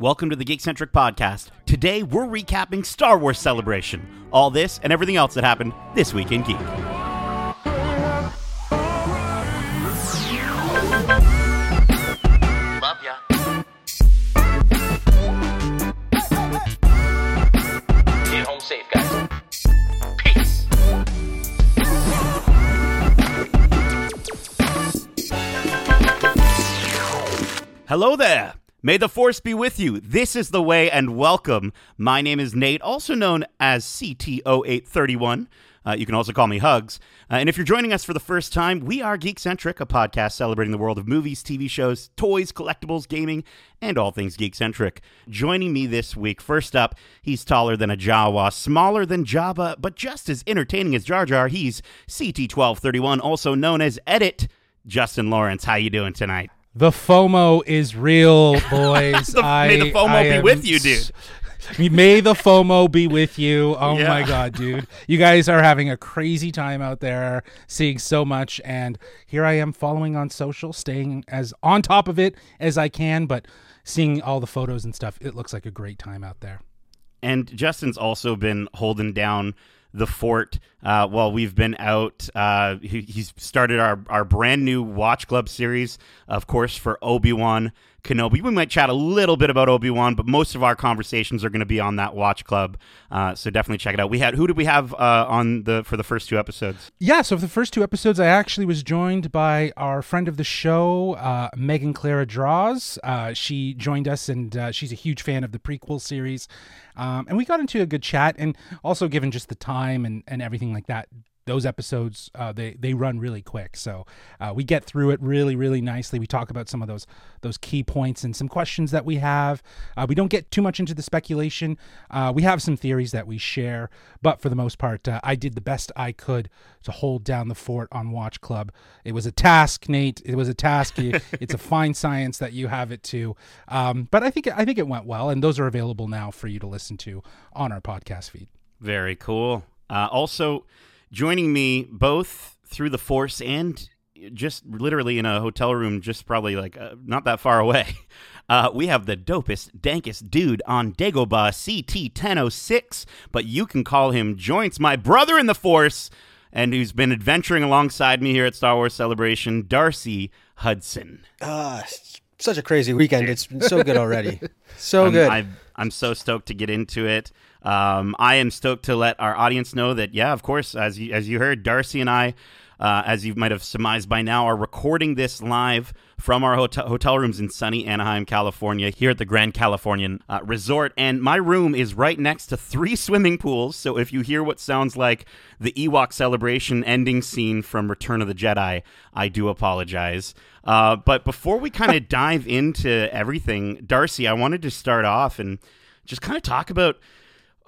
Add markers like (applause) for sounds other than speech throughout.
Welcome to the Geekcentric Podcast. Today we're recapping Star Wars Celebration. All this and everything else that happened this week in Geek. Love ya. Get home safe, guys. Peace. Hello there. May the Force be with you. This is the way and welcome. My name is Nate, also known as CT0831. Uh, you can also call me Hugs. Uh, and if you're joining us for the first time, we are Geekcentric, a podcast celebrating the world of movies, TV shows, toys, collectibles, gaming, and all things geekcentric. Joining me this week, first up, he's taller than a Jawa, smaller than Jabba, but just as entertaining as Jar Jar. He's CT1231, also known as Edit. Justin Lawrence, how you doing tonight? The FOMO is real, (laughs) boys. The- may the FOMO I be with you, dude. May the FOMO be with you. (laughs) Oh Yeah. my god, dude. You guys are having a crazy time out there, seeing so much and here I am following on social, staying as on top of it as I can, but seeing all the photos and stuff, it looks like a great time out there. And Justin's also been holding down the fort uh, while we've been out. Uh, he, he's started our, our brand new Watch Club series, of course, for Obi Wan Kenobi. We might chat a little bit about Obi Wan, but most of our conversations are going to be on that Watch Club. Uh, so definitely check it out. We had who did we have uh, on the for the first two episodes? Yeah, so for the first two episodes, I actually was joined by our friend of the show, uh, Megan Clara Draws. Uh, she joined us, and uh, she's a huge fan of the prequel series. Um, and we got into a good chat, and also given just the time and, and everything like that, those episodes uh, they they run really quick, so uh, we get through it really really nicely. We talk about some of those those key points and some questions that we have. Uh, we don't get too much into the speculation. Uh, we have some theories that we share, but for the most part, uh, I did the best I could to hold down the fort on Watch Club. It was a task, Nate. It was a task. (laughs) It's a fine science that you have it to, um, but I think I think it went well, and those are available now for you to listen to on our podcast feed. Very cool. Uh, also, joining me both through the Force and just literally in a hotel room, just probably like uh, not that far away. (laughs) Uh, we have the dopest, dankest dude on Dagobah CT1006, but you can call him Joints, my brother in the Force, and who's been adventuring alongside me here at Star Wars Celebration, Darcy Hudson. Ah, s- such a crazy weekend. It's been so good already. (laughs) So I'm, good. I'm, I'm so stoked to get into it. Um, I am stoked to let our audience know that, yeah, of course, as you, as you heard, Darcy and I, uh, as you might have surmised by now, are recording this live from our hotel, hotel rooms in sunny Anaheim, California, here at the Grand Californian uh, Resort. And my room is right next to three (laughs) swimming pools. So if you hear what sounds like the Ewok celebration ending scene from Return of the Jedi, I do apologize. Uh, but before we kind of (laughs) dive into everything, Darcy, I wanted to start off and just kind of talk about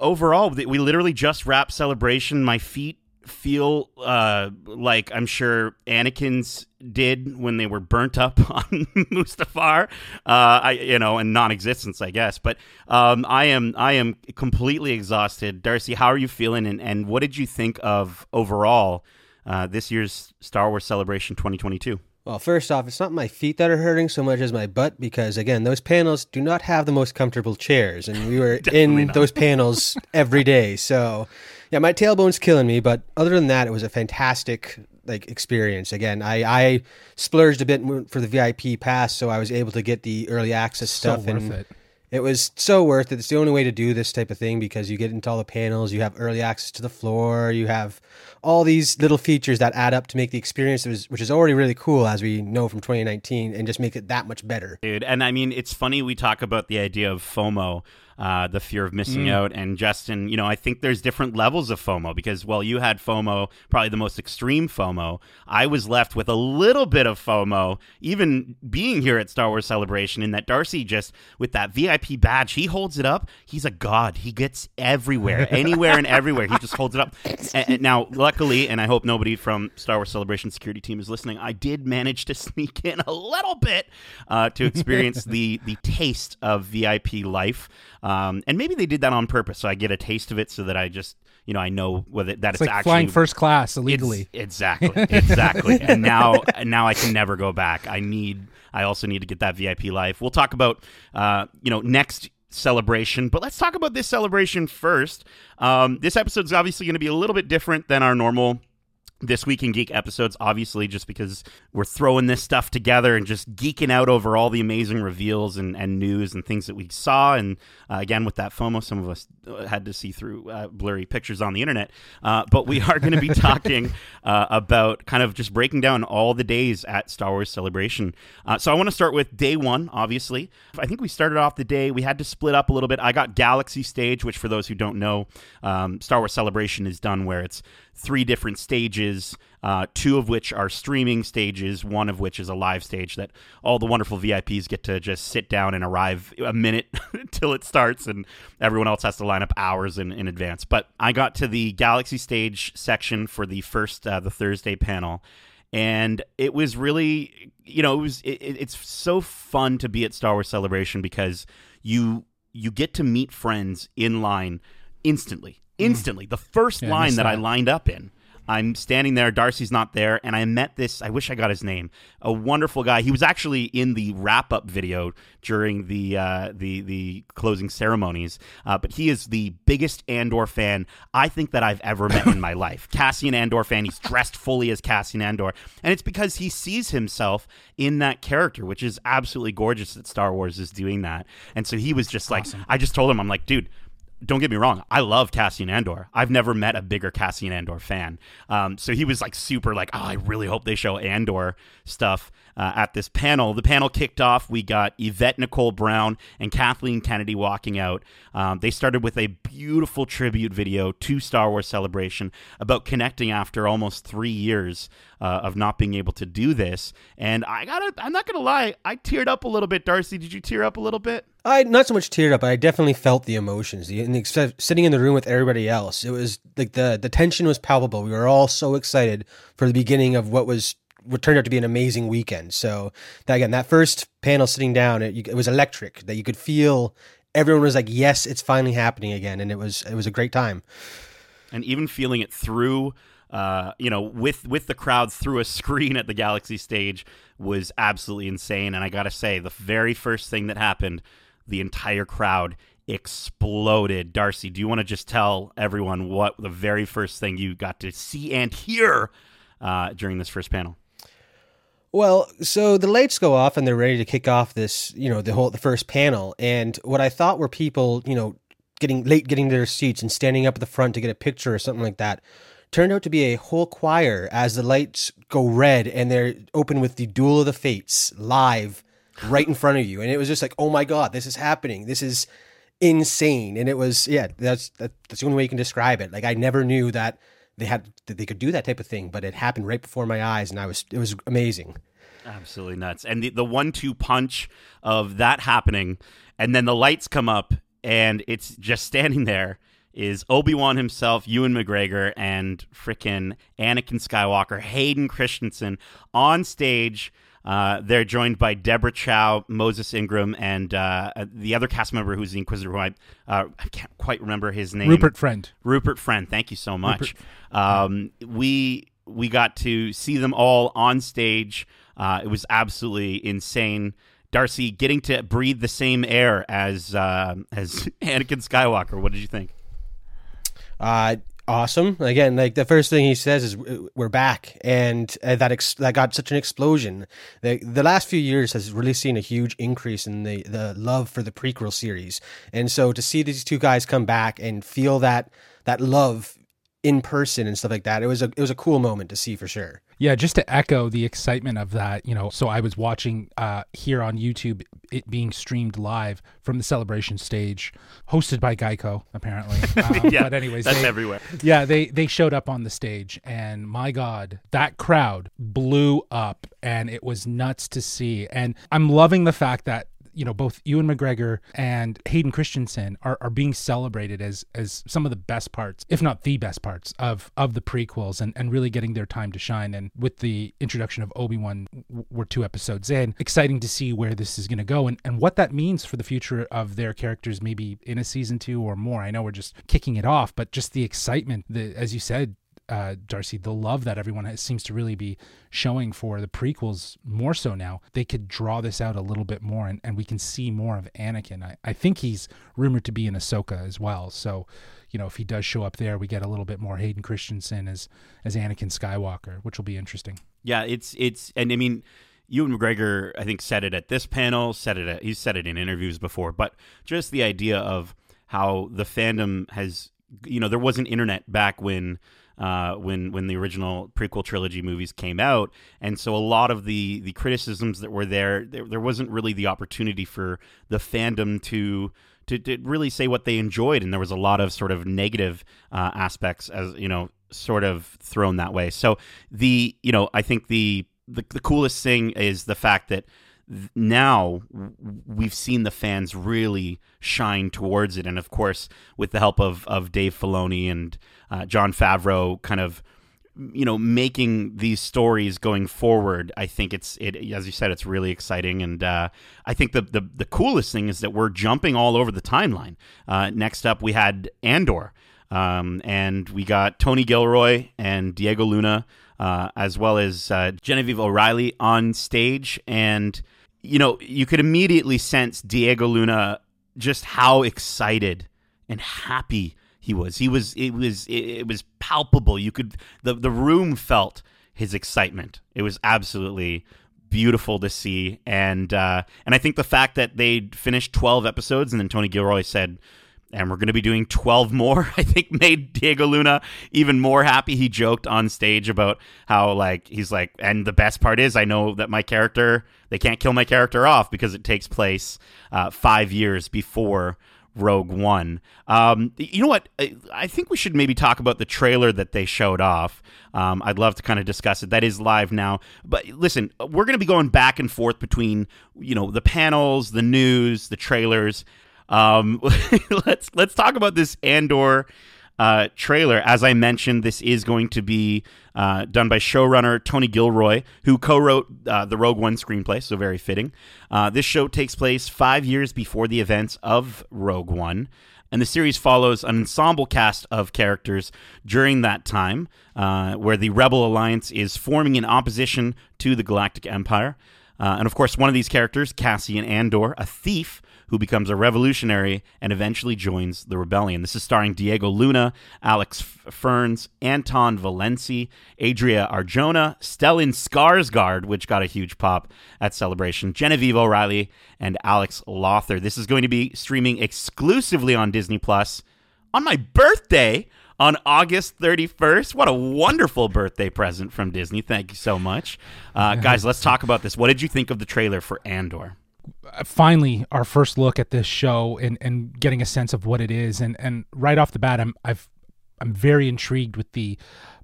overall. We literally just wrapped celebration. My feet feel uh, like I'm sure Anakin's did when they were burnt up (laughs) on Mustafar. Uh, I you know, and non-existence, I guess. But um, I am I am completely exhausted. Darcy, how are you feeling? And and what did you think of overall uh, this year's Star Wars Celebration 2022? Well, first off, it's not my feet that are hurting so much as my butt because, again, those panels do not have the most comfortable chairs, and we were (laughs) in those panels (laughs) every day. So, yeah, my tailbone's killing me. But other than that, it was a fantastic like experience. Again, I I splurged a bit for the VIP pass, so I was able to get the early access So stuff. worth and it. It was so worth it. It's the only way to do this type of thing because you get into all the panels, you have early access to the floor, you have all these little features that add up to make the experience, which is- already really cool, as we know from 2019, and just make it that much better. dude. And I mean, it's funny we talk about the idea of FOMO, uh, the fear of missing out. And Justin, you know, I think there's different levels of FOMO because while you had FOMO, probably the most extreme FOMO, I was left with a little bit of FOMO, even being here at Star Wars Celebration. In that Darcy just with that VIP badge, he holds it up. He's a god. He gets everywhere, (laughs) anywhere and everywhere. He just holds it up. And, and now, luckily, and I hope nobody from Star Wars Celebration security team is listening. I did manage to (laughs) sneak in a little bit uh, to experience (laughs) the the taste of VIP life, um, and maybe they did that on purpose, so I get a taste of it, so that I just you know I know whether that It's it's, like actually flying first class illegally. exactly, exactly. and (laughs) now, now I can never go back. I need. I also need to get that VIP life. We'll talk about, uh, you know, next celebration, but let's talk about this celebration first. Um, this episode is obviously going to be a little bit different than our normal. This Week in Geek episodes, obviously, just because we're throwing this stuff together and just geeking out over all the amazing reveals and, and news and things that we saw. And uh, again, with that FOMO, some of us uh, had to see through uh, blurry pictures on the internet. Uh, but we are going to be (laughs) talking uh, about kind of just breaking down all the days at Star Wars Celebration. Uh, so I want to start with day one, obviously. I think we started off the day, we had to split up a little bit. I got Galaxy Stage, which, for those who don't know, um, Star Wars Celebration is done where it's three different stages, uh, two of which are streaming stages, one of which is a live stage that all the wonderful VIPs get to just sit down and arrive a minute (laughs) till it starts, and everyone else has to line up hours in, in advance. But I got to the Galaxy Stage section for the first, uh, the Thursday panel. And it was really, you know, it was. It, it- it's so fun to be at Star Wars Celebration because you you get to meet friends in line instantly. Instantly, the first Yeah, line missed that I lined up in. I'm standing there. Darcy's not there, and I met this. I wish I got his name. A wonderful guy. He was actually in the wrap up video during the uh, the the closing ceremonies. Uh, but he is the biggest Andor fan I think that I've ever met in my (laughs) life. Cassian Andor fan. He's dressed fully as Cassian Andor, and it's because he sees himself in that character, which is absolutely gorgeous that Star Wars is doing that. And so he was just like, I just told him, I'm like, dude don't get me wrong, I love Cassian Andor. I've never met a bigger Cassian Andor fan. Um, so he was like super like, oh, I really hope they show Andor stuff uh, at this panel. The panel kicked off. We got Yvette Nicole Brown and Kathleen Kennedy walking out. Um, they started with a beautiful tribute video to Star Wars Celebration about connecting after almost three years uh, of not being able to do this. And I gotta, I'm not gonna lie, I teared up a little bit. Darcy, did you tear up a little bit? I not so much teared up, but I definitely felt the emotions. The, except sitting in the room with everybody else, it was like the the tension was palpable. We were all so excited for the beginning of what was what turned out to be an amazing weekend. So that, again, that first panel sitting down, it, it was electric. That you could feel everyone was like, "Yes, it's finally happening again," and it was it was a great time. and even feeling it through uh, you know with with the crowd through a screen at the galaxy stage was absolutely insane and i gotta say the very first thing that happened the entire crowd exploded darcy do you want to just tell everyone what the very first thing you got to see and hear uh, during this first panel Well, so the lights go off and they're ready to kick off this, you know, the whole the first panel. And what I thought were people, you know, getting late getting to their seats and standing up at the front to get a picture or something like that, turned out to be a whole choir as the lights go red and they're open with the Duel of the Fates live right in front of you. And it was just like, oh my god, this is happening. This is insane. And it was, yeah, that's that, that's the only way you can describe it. Like I never knew that they had that they could do that type of thing, but it happened right before my eyes, and I was it was amazing. Absolutely nuts. And the, the one two punch of that happening, and then the lights come up, and it's just standing there is Obi Wan himself, Ewan McGregor, and frickin' Anakin Skywalker, Hayden Christensen on stage. Uh, they're joined by Deborah Chow, Moses Ingram, and uh, the other cast member who's the Inquisitor, who I, uh, I can't quite remember his name. Rupert Friend. Rupert Friend, thank you so much. Um, we we got to see them all on stage. Uh, it was absolutely insane. Darcy getting to breathe the same air as uh, as (laughs) Anakin Skywalker. What did you think? Uh, awesome. Again, like the first thing he says is we're back, and uh, that ex- that got such an explosion. The the last few years has really seen a huge increase in the the love for the prequel series, and so to see these two guys come back and feel that that love in person and stuff like that, it was a it was a cool moment to see for sure. Yeah, just to echo the excitement of that, you know, so I was watching uh, here on YouTube it being streamed live from the celebration stage, hosted by Geico, apparently. (laughs) Um, yeah, but anyways, that's they, everywhere. yeah, they they showed up on the stage, and my God, that crowd blew up, and it was nuts to see. And I'm loving the fact that you know both Ewan McGregor and Hayden Christensen are, are being celebrated as as some of the best parts, if not the best parts of of the prequels, and and really getting their time to shine. And with the introduction of Obi Wan, we're two episodes in. Exciting to see where this is going to go and and what that means for the future of their characters, maybe in a season two or more. I know we're just kicking it off, but just the excitement, the as you said, uh, Darcy, the love that everyone has, seems to really be showing for the prequels more so now. They could draw this out a little bit more, and, and we can see more of Anakin. I, I think he's rumored to be in Ahsoka as well. So, you know, if he does show up there, we get a little bit more Hayden Christensen as as Anakin Skywalker, which will be interesting. Yeah, it's it's, and I mean. Ewan McGregor, I think, said it at this panel. Said it. At, he's said it in interviews before. But just the idea of how the fandom has, you know, there wasn't internet back when uh, when when the original prequel trilogy movies came out, and so a lot of the the criticisms that were there, there, there wasn't really the opportunity for the fandom to. To, to really say what they enjoyed, and there was a lot of sort of negative uh, aspects, as you know, sort of thrown that way. So the, you know, I think the the, the coolest thing is the fact that now we've seen the fans really shine towards it, and of course, with the help of of Dave Filoni and uh, Jon Favreau, kind of you know making these stories going forward i think it's it as you said it's really exciting. And uh, i think the, the the coolest thing is that we're jumping all over the timeline. Uh, next up we had andor um, and we got tony gilroy and diego luna uh, as well as uh, genevieve o'reilly on stage. And you know you could immediately sense diego luna just how excited and happy he was. He was. It was. It, was palpable. You could. The the room felt his excitement. It was absolutely beautiful to see, and uh, and I think the fact that they finished twelve episodes, and then Tony Gilroy said. And we're going to be doing 12 more. (laughs) I think made Diego Luna even more happy. He joked on stage about how, like, he's like, and the best part is, I know that my character, they can't kill my character off because it takes place uh, five years before Rogue One. Um, you know what? I think we should maybe talk about the trailer that they showed off. Um, I'd love to kind of discuss it. That is live now. But listen, we're going to be going back and forth between you know the panels, the news, the trailers. Um, (laughs) let's let's talk about this Andor uh, trailer. As I mentioned, this is going to be uh, done by showrunner Tony Gilroy, who co wrote uh, the Rogue One screenplay, so very fitting. Uh, this show takes place five years before the events of Rogue One. And the series follows an ensemble cast of characters during that time, uh, where the Rebel Alliance is forming in opposition to the Galactic Empire. Uh, and of course, one of these characters, Cassian Andor, a thief who becomes a revolutionary and eventually joins the rebellion. This is starring Diego Luna, Alex Ferns, Anton Valenci, Adria Arjona, Stellan Skarsgård, which got a huge pop at Celebration, Genevieve O'Reilly, and Alex Lawther. This is going to be streaming exclusively on Disney Plus on my birthday on August 31st. What a wonderful birthday present from Disney. Thank you so much. Uh, guys, let's talk about this. What did you think of the trailer for Andor? Finally our first look at this show and, and getting a sense of what it is and, and right off the bat I'm I've I'm very intrigued with the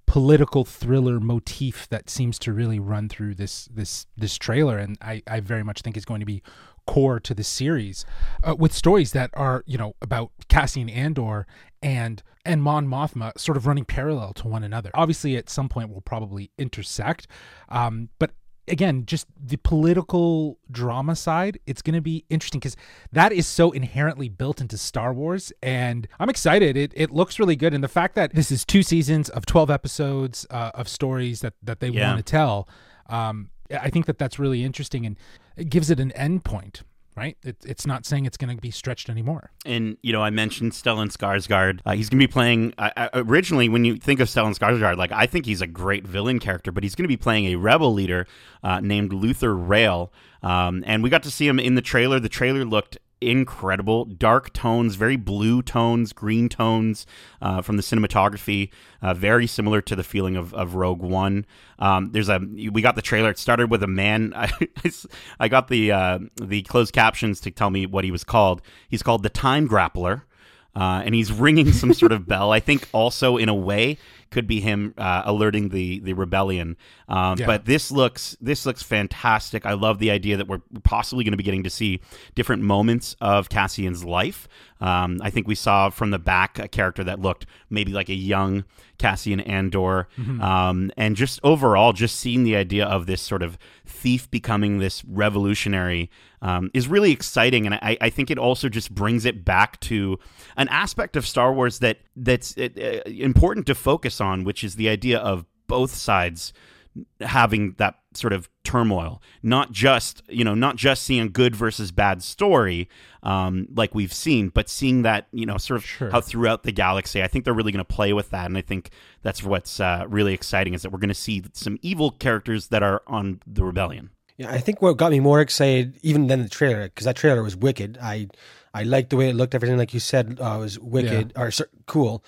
political thriller motif that seems to really run through this this this trailer and I, I very much think is going to be core to the series uh, with stories that are you know about Cassian Andor and and Mon Mothma sort of running parallel to one another. Obviously, at some point, will probably intersect, um, but again, just the political drama side, it's going to be interesting because that is so inherently built into Star Wars. And I'm excited. It, it looks really good. And the fact that this is two seasons of 12 episodes uh, of stories that, that they yeah. want to tell, um, I think that that's really interesting and it gives it an end point right? It, it's not saying it's going to be stretched anymore. And you know, I mentioned Stellan Skarsgård. Uh, he's going to be playing. Uh, originally, when you think of Stellan Skarsgård, like I think he's a great villain character, but he's going to be playing a rebel leader uh, named Luthen Rael. Um, and we got to see him in the trailer. The trailer looked incredible. Dark tones, very blue tones, green tones uh, from the cinematography, uh, very similar to the feeling of, of Rogue One. Um, there's a we got the trailer. It started with a man. (laughs) I, I got the uh, the closed captions to tell me what he was called. He's called the Time Grappler. Uh, and he's ringing some sort of (laughs) bell. I think also in a way could be him uh, alerting the the rebellion. Um, Yeah. But this looks this looks fantastic. I love the idea that we're possibly going to be getting to see different moments of Cassian's life. Um, I think we saw from the back a character that looked maybe like a young Cassian Andor, um, and just overall, just seeing the idea of this sort of thief becoming this revolutionary um, is really exciting, and I, I think it also just brings it back to an aspect of Star Wars that that's uh, uh, important to focus on, which is the idea of both sides having that sort of turmoil not just you know not just seeing good versus bad story um, like we've seen but seeing that you know sort of Sure. how throughout the galaxy i think they're really going to play with that and i think that's what's uh, really exciting is that we're going to see some evil characters that are on the rebellion Yeah, I think what got me more excited even than the trailer because that trailer was wicked. I I liked the way it looked. Everything like you said uh, was wicked or cool,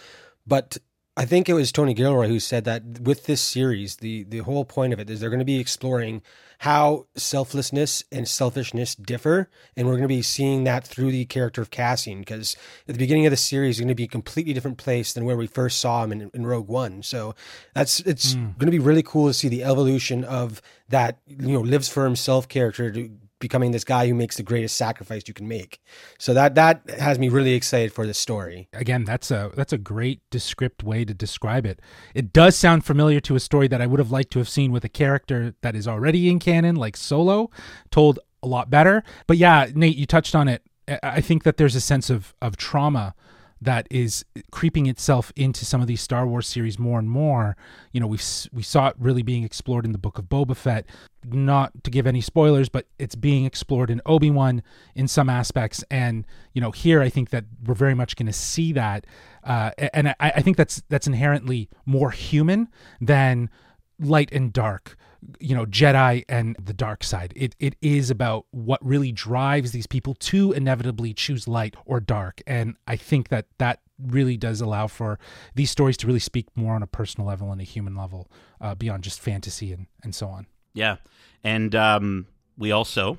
but I think it was Tony Gilroy who said that with this series, the the whole point of it is they're going to be exploring how selflessness and selfishness differ, and we're going to be seeing that through the character of Cassian. Because at the beginning of the series, he's going to be a completely different place than where we first saw him in, in Rogue One. So that's it's hmm. going to be really cool to see the evolution of that you know lives for himself character to becoming this guy who makes the greatest sacrifice you can make. So that that has me really excited for this story. again that's a that's a great descript way to describe it it does sound familiar to a story that i would have liked to have seen with a character that is already in canon like solo told a lot better but yeah nate you touched on it I- think that there's a sense of of trauma that is creeping itself into some of these Star Wars series more and more. You know, we we saw it really being explored in the Book of Boba Fett. Not to give any spoilers, but it's being explored in Obi Wan in some aspects, and you know, here I think that we're very much going to see that, uh, and I, I think that's that's inherently more human than light and dark you know jedi and the dark side. It it is about what really drives these people to inevitably choose light or dark. And i think that that really does allow for these stories to really speak more on a personal level and a human level uh, beyond just fantasy and and so on. Yeah, and um, we also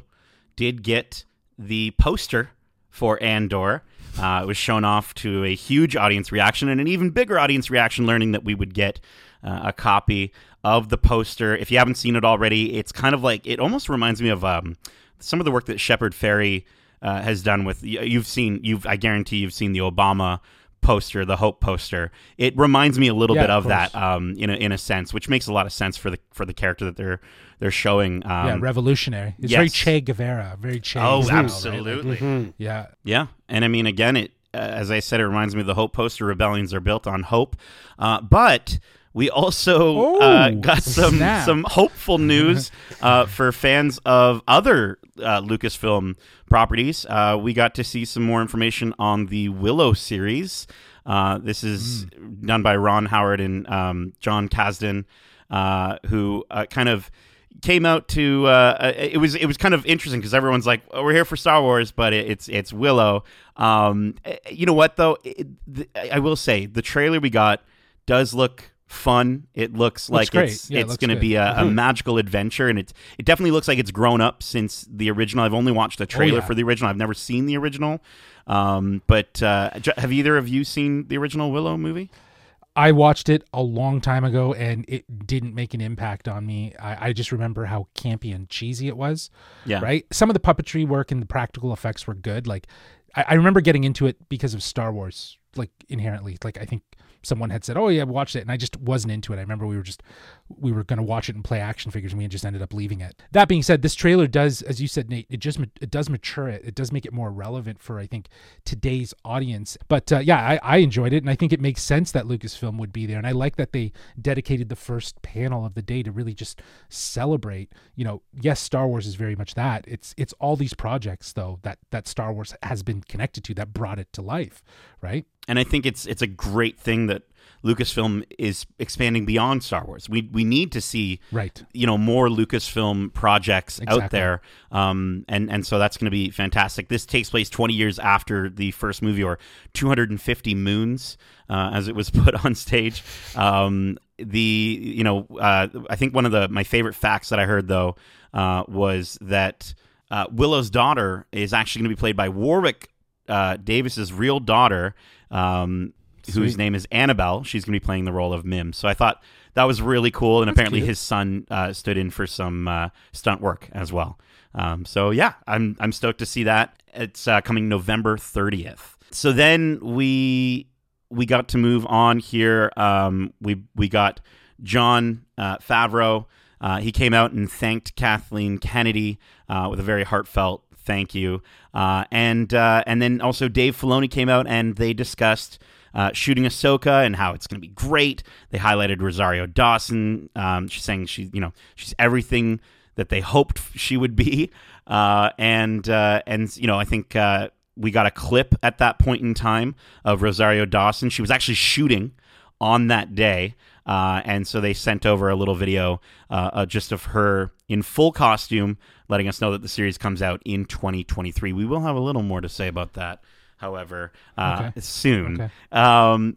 did get the poster for Andor. Uh, it was shown off to a huge audience reaction and an even bigger audience reaction, learning that we would get uh, a copy of the poster. If you haven't seen it already, it's kind of like it almost reminds me of um, some of the work that Shepard Fairey uh, has done with. You've seen, you've I guarantee you've seen the Obama poster, the Hope poster. It reminds me a little Yeah, bit of of, that, um, in a, in a sense, which makes a lot of sense for the for the character that they're they're showing. Um, yeah revolutionary it's very che guevara very che Oh, style, right? absolutely. Like, yeah Yeah, and I mean, again, it uh, as I said, it reminds me of the Hope poster. Rebellions are built on hope, uh, but we also uh, Oh, got some snap. some hopeful news (laughs) uh, for fans of other uh, Lucasfilm properties. Uh, we got to see some more information on the Willow series. Uh, this is done by Ron Howard and um, Jon Kasdan, uh, who uh, kind of came out to uh, it was it was kind of interesting because everyone's like oh, we're here for Star Wars but it, it's it's Willow um eh, you know what though it, the, I will say the trailer we got does look fun it looks, like great. it's Yeah, it's looks going to be a, a magical adventure and it it definitely looks like it's grown up since the original I've only watched the trailer yeah. for the original I've never seen the original um but uh have either of you seen the original Willow movie I watched it a long time ago and it didn't make an impact on me. I, I just remember how campy and cheesy it was. Yeah. Right? Some of the puppetry work and the practical effects were good. Like, I, I remember getting into it because of Star Wars, like, inherently. Like, I think someone had said, "Oh yeah, watch it," and I just wasn't into it. I remember we were just we were going to watch it and play action figures, and we just ended up leaving it. That being said, this trailer does, as you said, Nate, it just it does mature it. It does make it more relevant for I think today's audience. But uh, yeah, I, I enjoyed it, and I think it makes sense that Lucasfilm would be there, and I like that they dedicated the first panel of the day to really just celebrate. You know, yes, Star Wars is very much that. It's it's all these projects though that that Star Wars has been connected to that brought it to life, right? and I think it's it's a great thing that Lucasfilm is expanding beyond Star Wars. We we need to see Right. you know more Lucasfilm projects out there, um, and and so that's going to be fantastic. This takes place 20 years after the first movie, or 250 moons, uh, as it was (laughs) put on stage. Um, the you know uh, I think one of the my favorite facts that I heard though uh, was that uh, Willow's daughter is actually going to be played by Warwick uh, Davis's real daughter. Um, whose name is Annabelle. She's going to be playing the role of Mim. So I thought that was really cool. And apparently cute. his son uh, stood in for some uh, stunt work as well. Um, so yeah, I'm I'm stoked to see that. It's uh, coming November 30th. So then we we got to move on here. Um, we we got Jon uh, Favreau. Uh, he came out and thanked Kathleen Kennedy uh, with a very heartfelt thank you. Uh, and uh, and then also Dave Filoni came out and they discussed uh, shooting Ahsoka and how it's going to be great. They highlighted Rosario Dawson. Um, she's saying she, you know, she's everything that they hoped she would be. (laughs) Uh, and uh, and you know, I think uh, we got a clip at that point in time of Rosario Dawson. She was actually shooting on that day. Uh, and so they sent over a little video uh, uh, just of her in full costume, letting us know that the series comes out in 2023. We will have a little more to say about that, however, uh, Okay. soon. Okay. Um,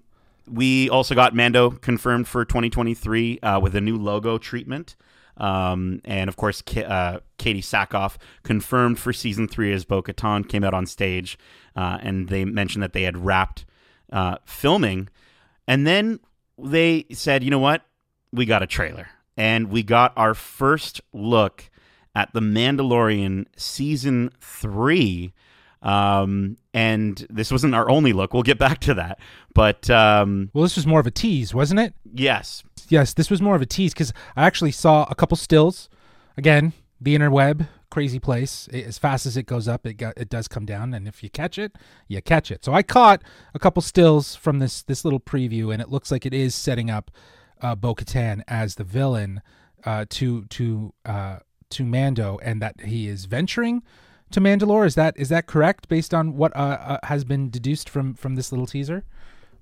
we also got Mando confirmed for 2023 uh, with a new logo treatment. Um, and of course, K- uh, Katee Sackhoff confirmed for season three as Bo Katan came out on stage. Uh, and they mentioned that they had wrapped uh, filming. And then they said, you know what? We got a trailer. And we got our first look at The Mandalorian season three. Um, and this wasn't our only look. We'll get back to that. But um, Well, this was more of a tease, wasn't it? yes, Yes, this was more of a tease because I actually saw a couple stills. Again, the interweb, crazy place. As fast as it goes up, it got, it does come down, and if you catch it, you catch it. So I caught a couple stills from this this little preview, and it looks like it is setting up uh, Bo-Katan as the villain uh, to to uh, to Mando, and that he is venturing to Mandalore. Is that is that correct based on what uh, uh, has been deduced from from this little teaser?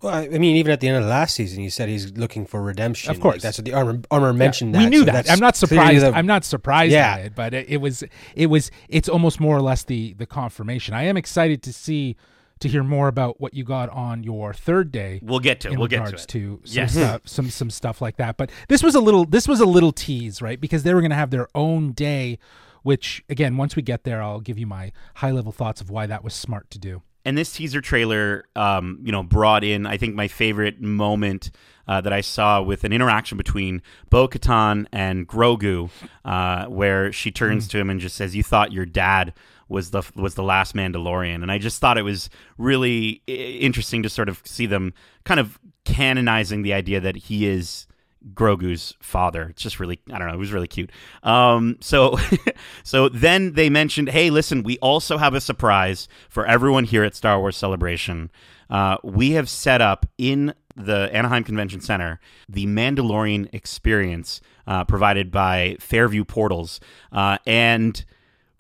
Well, I I mean, even at the end of the last season, you said he's looking for redemption. Of course. Like, that's what the armor armor mentioned. we that, knew so that. I'm not surprised. the- I'm not surprised Yeah. by it, but it, it was it was it's almost more or less the the confirmation. I am excited to see to hear more about what you got on your third day. we'll get to it. in We'll get to it. to some Yes. stuff, (laughs) some some stuff like that. But this was a little this was a little tease, right? Because they were going to have their own day, which again, once we get there, I'll give you my high level thoughts of why that was smart to do. and this teaser trailer, um, you know, brought in I think my favorite moment uh, that I saw with an interaction between Bo Katan and Grogu, uh, where she turns to him and just says, "You thought your dad." Was the was the last Mandalorian, and I just thought it was really interesting to sort of see them kind of canonizing the idea that he is Grogu's father. It's just really, I don't know, it was really cute. Um, so, (laughs) so then they mentioned, hey, listen, we also have a surprise for everyone here at Star Wars Celebration. Uh, we have set up in the Anaheim Convention Center the Mandalorian experience uh, provided by Fairview Portals, uh, and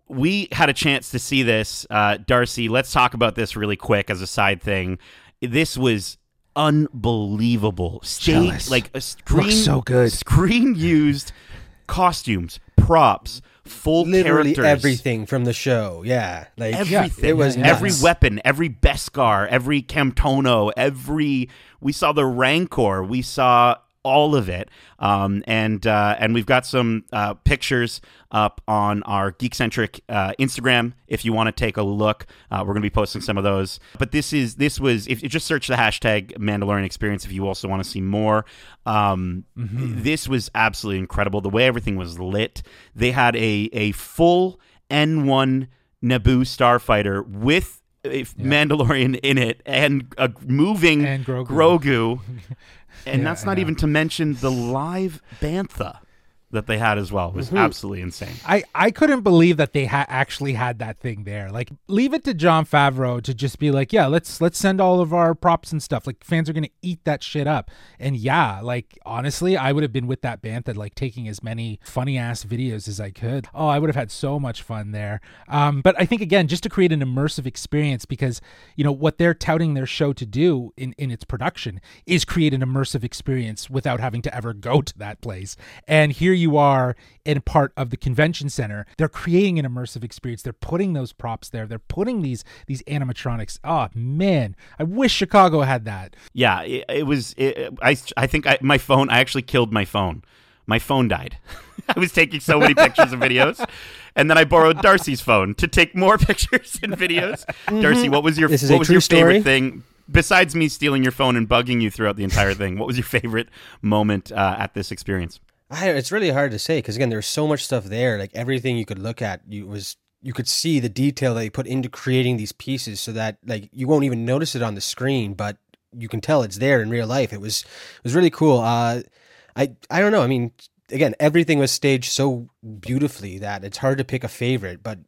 we had a chance to see this. Uh, Darcy, let's talk about this really quick as a side thing. This was unbelievable. Stage, Jealous. like a screen, so good. Screen used costumes, props, full literally characters, everything from the show. Yeah, like everything. it was every nuts. weapon, every Beskar, every Camtono, every. We saw the Rancor. We saw all of it, um, and uh, and we've got some uh, pictures up on our Geekcentric uh, Instagram. If you want to take a look, uh, we're going to be posting some of those. But this is this was if you just search the hashtag Mandalorian Experience if you also want to see more. Um, This was absolutely incredible. The way everything was lit. They had a a full N1 Naboo starfighter with a Mandalorian in it and a moving And Grogu. Grogu. (laughs) and Yeah, that's not even to mention the live bantha that they had as well. Was absolutely insane. I, I couldn't believe that they ha- actually had that thing there. Like, leave it to Jon Favreau to just be like, yeah, let's let's send all of our props and stuff. Like, fans are gonna eat that shit up. And yeah, like honestly, I would have been with that bantha like taking as many funny ass videos as I could. Oh, I would have had so much fun there. Um, but I think again, just to create an immersive experience, because you know what they're touting their show to do in in its production is create an immersive experience without having to ever go to that place. And here you are in part of the convention center. They're creating an immersive experience. They're putting those props there. They're putting these these animatronics. Oh man, I wish Chicago had that. Yeah, it, it was. It, I I think I, my phone. I actually killed my phone. My phone died. (laughs) I was taking so many pictures and videos, and then I borrowed Darcy's phone to take more (laughs) pictures and videos. Darcy, what was your This is what a was true your favorite story? thing? besides me stealing your phone and bugging you throughout the entire thing, what was your favorite moment uh, at this experience? I, it's really hard to say because again, there's so much stuff there. Like everything you could look at, you was you could see the detail that they put into creating these pieces, so that like you won't even notice it on the screen, but you can tell it's there in real life. It was it was really cool. Uh, I I don't know. I mean, again, everything was staged so beautifully that it's hard to pick a favorite. But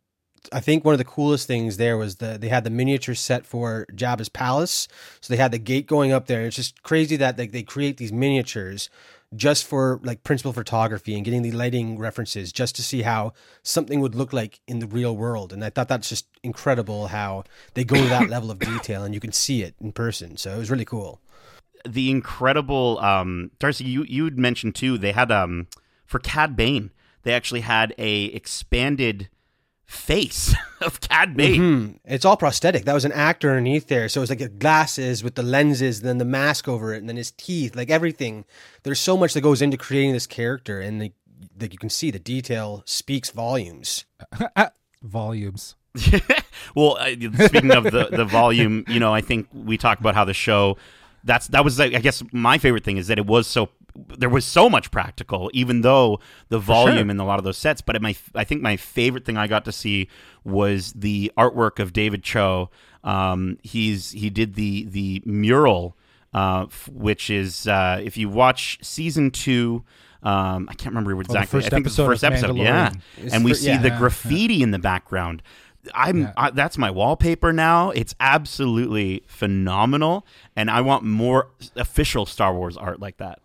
I think one of the coolest things there was the they had the miniature set for Jabba's palace. So they had the gate going up there. It's just crazy that like they create these miniatures just for like principal photography and getting the lighting references just to see how something would look like in the real world. And I thought that's just incredible how they go to that level of detail and you can see it in person. So it was really cool. The incredible um, Darcy, you you'd mentioned too. They had um for Cad Bane, they actually had a expanded face (laughs) of Cad Bane. Hmm. It's all prosthetic. That was an actor underneath there. So it was like glasses with the lenses, then the mask over it, and then his teeth, like everything. There's so much that goes into creating this character, and like, like you can see, the detail speaks volumes. (laughs) Volumes. (laughs) well, uh, speaking of the the volume, you know, I think we talked about how the show. That's that was I guess my favorite thing is that it was so there was so much practical, even though the volume sure. in a lot of those sets. But my I think my favorite thing I got to see was the artwork of David Cho. Um, he's he did the the mural, uh, f- which is uh, if you watch season two. Um, I can't remember exactly. first I think it's the first episode. Yeah, It's and we fir- see yeah. the Yeah, graffiti in the background. I'm Yeah. I, that's my wallpaper now. It's absolutely phenomenal, and I want more official Star Wars art like that.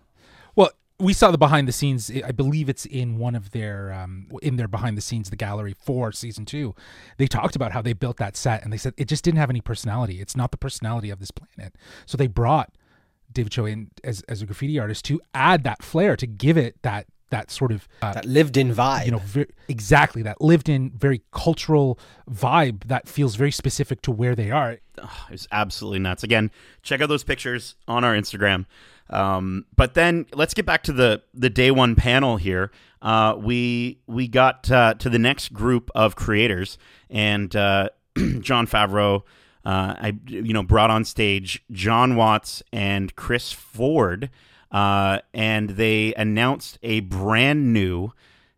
We saw the behind the scenes. I believe it's in one of their um, in their behind the scenes, the gallery for season two. They talked about how they built that set, and they said it just didn't have any personality. It's not the personality of this planet. So they brought David Cho in as as a graffiti artist to add that flair to give it that that sort of uh, That lived in vibe. you know ver exactly that lived in very cultural vibe that feels very specific to where they are. It's absolutely nuts. Again, check out those pictures on our Instagram. Um, but then let's get back to the the day one panel here. Uh, we we got uh, to the next group of creators, and uh, (clears throat) Jon Favreau, uh, I you know brought on stage Jon Watts and Chris Ford, uh, and they announced a brand new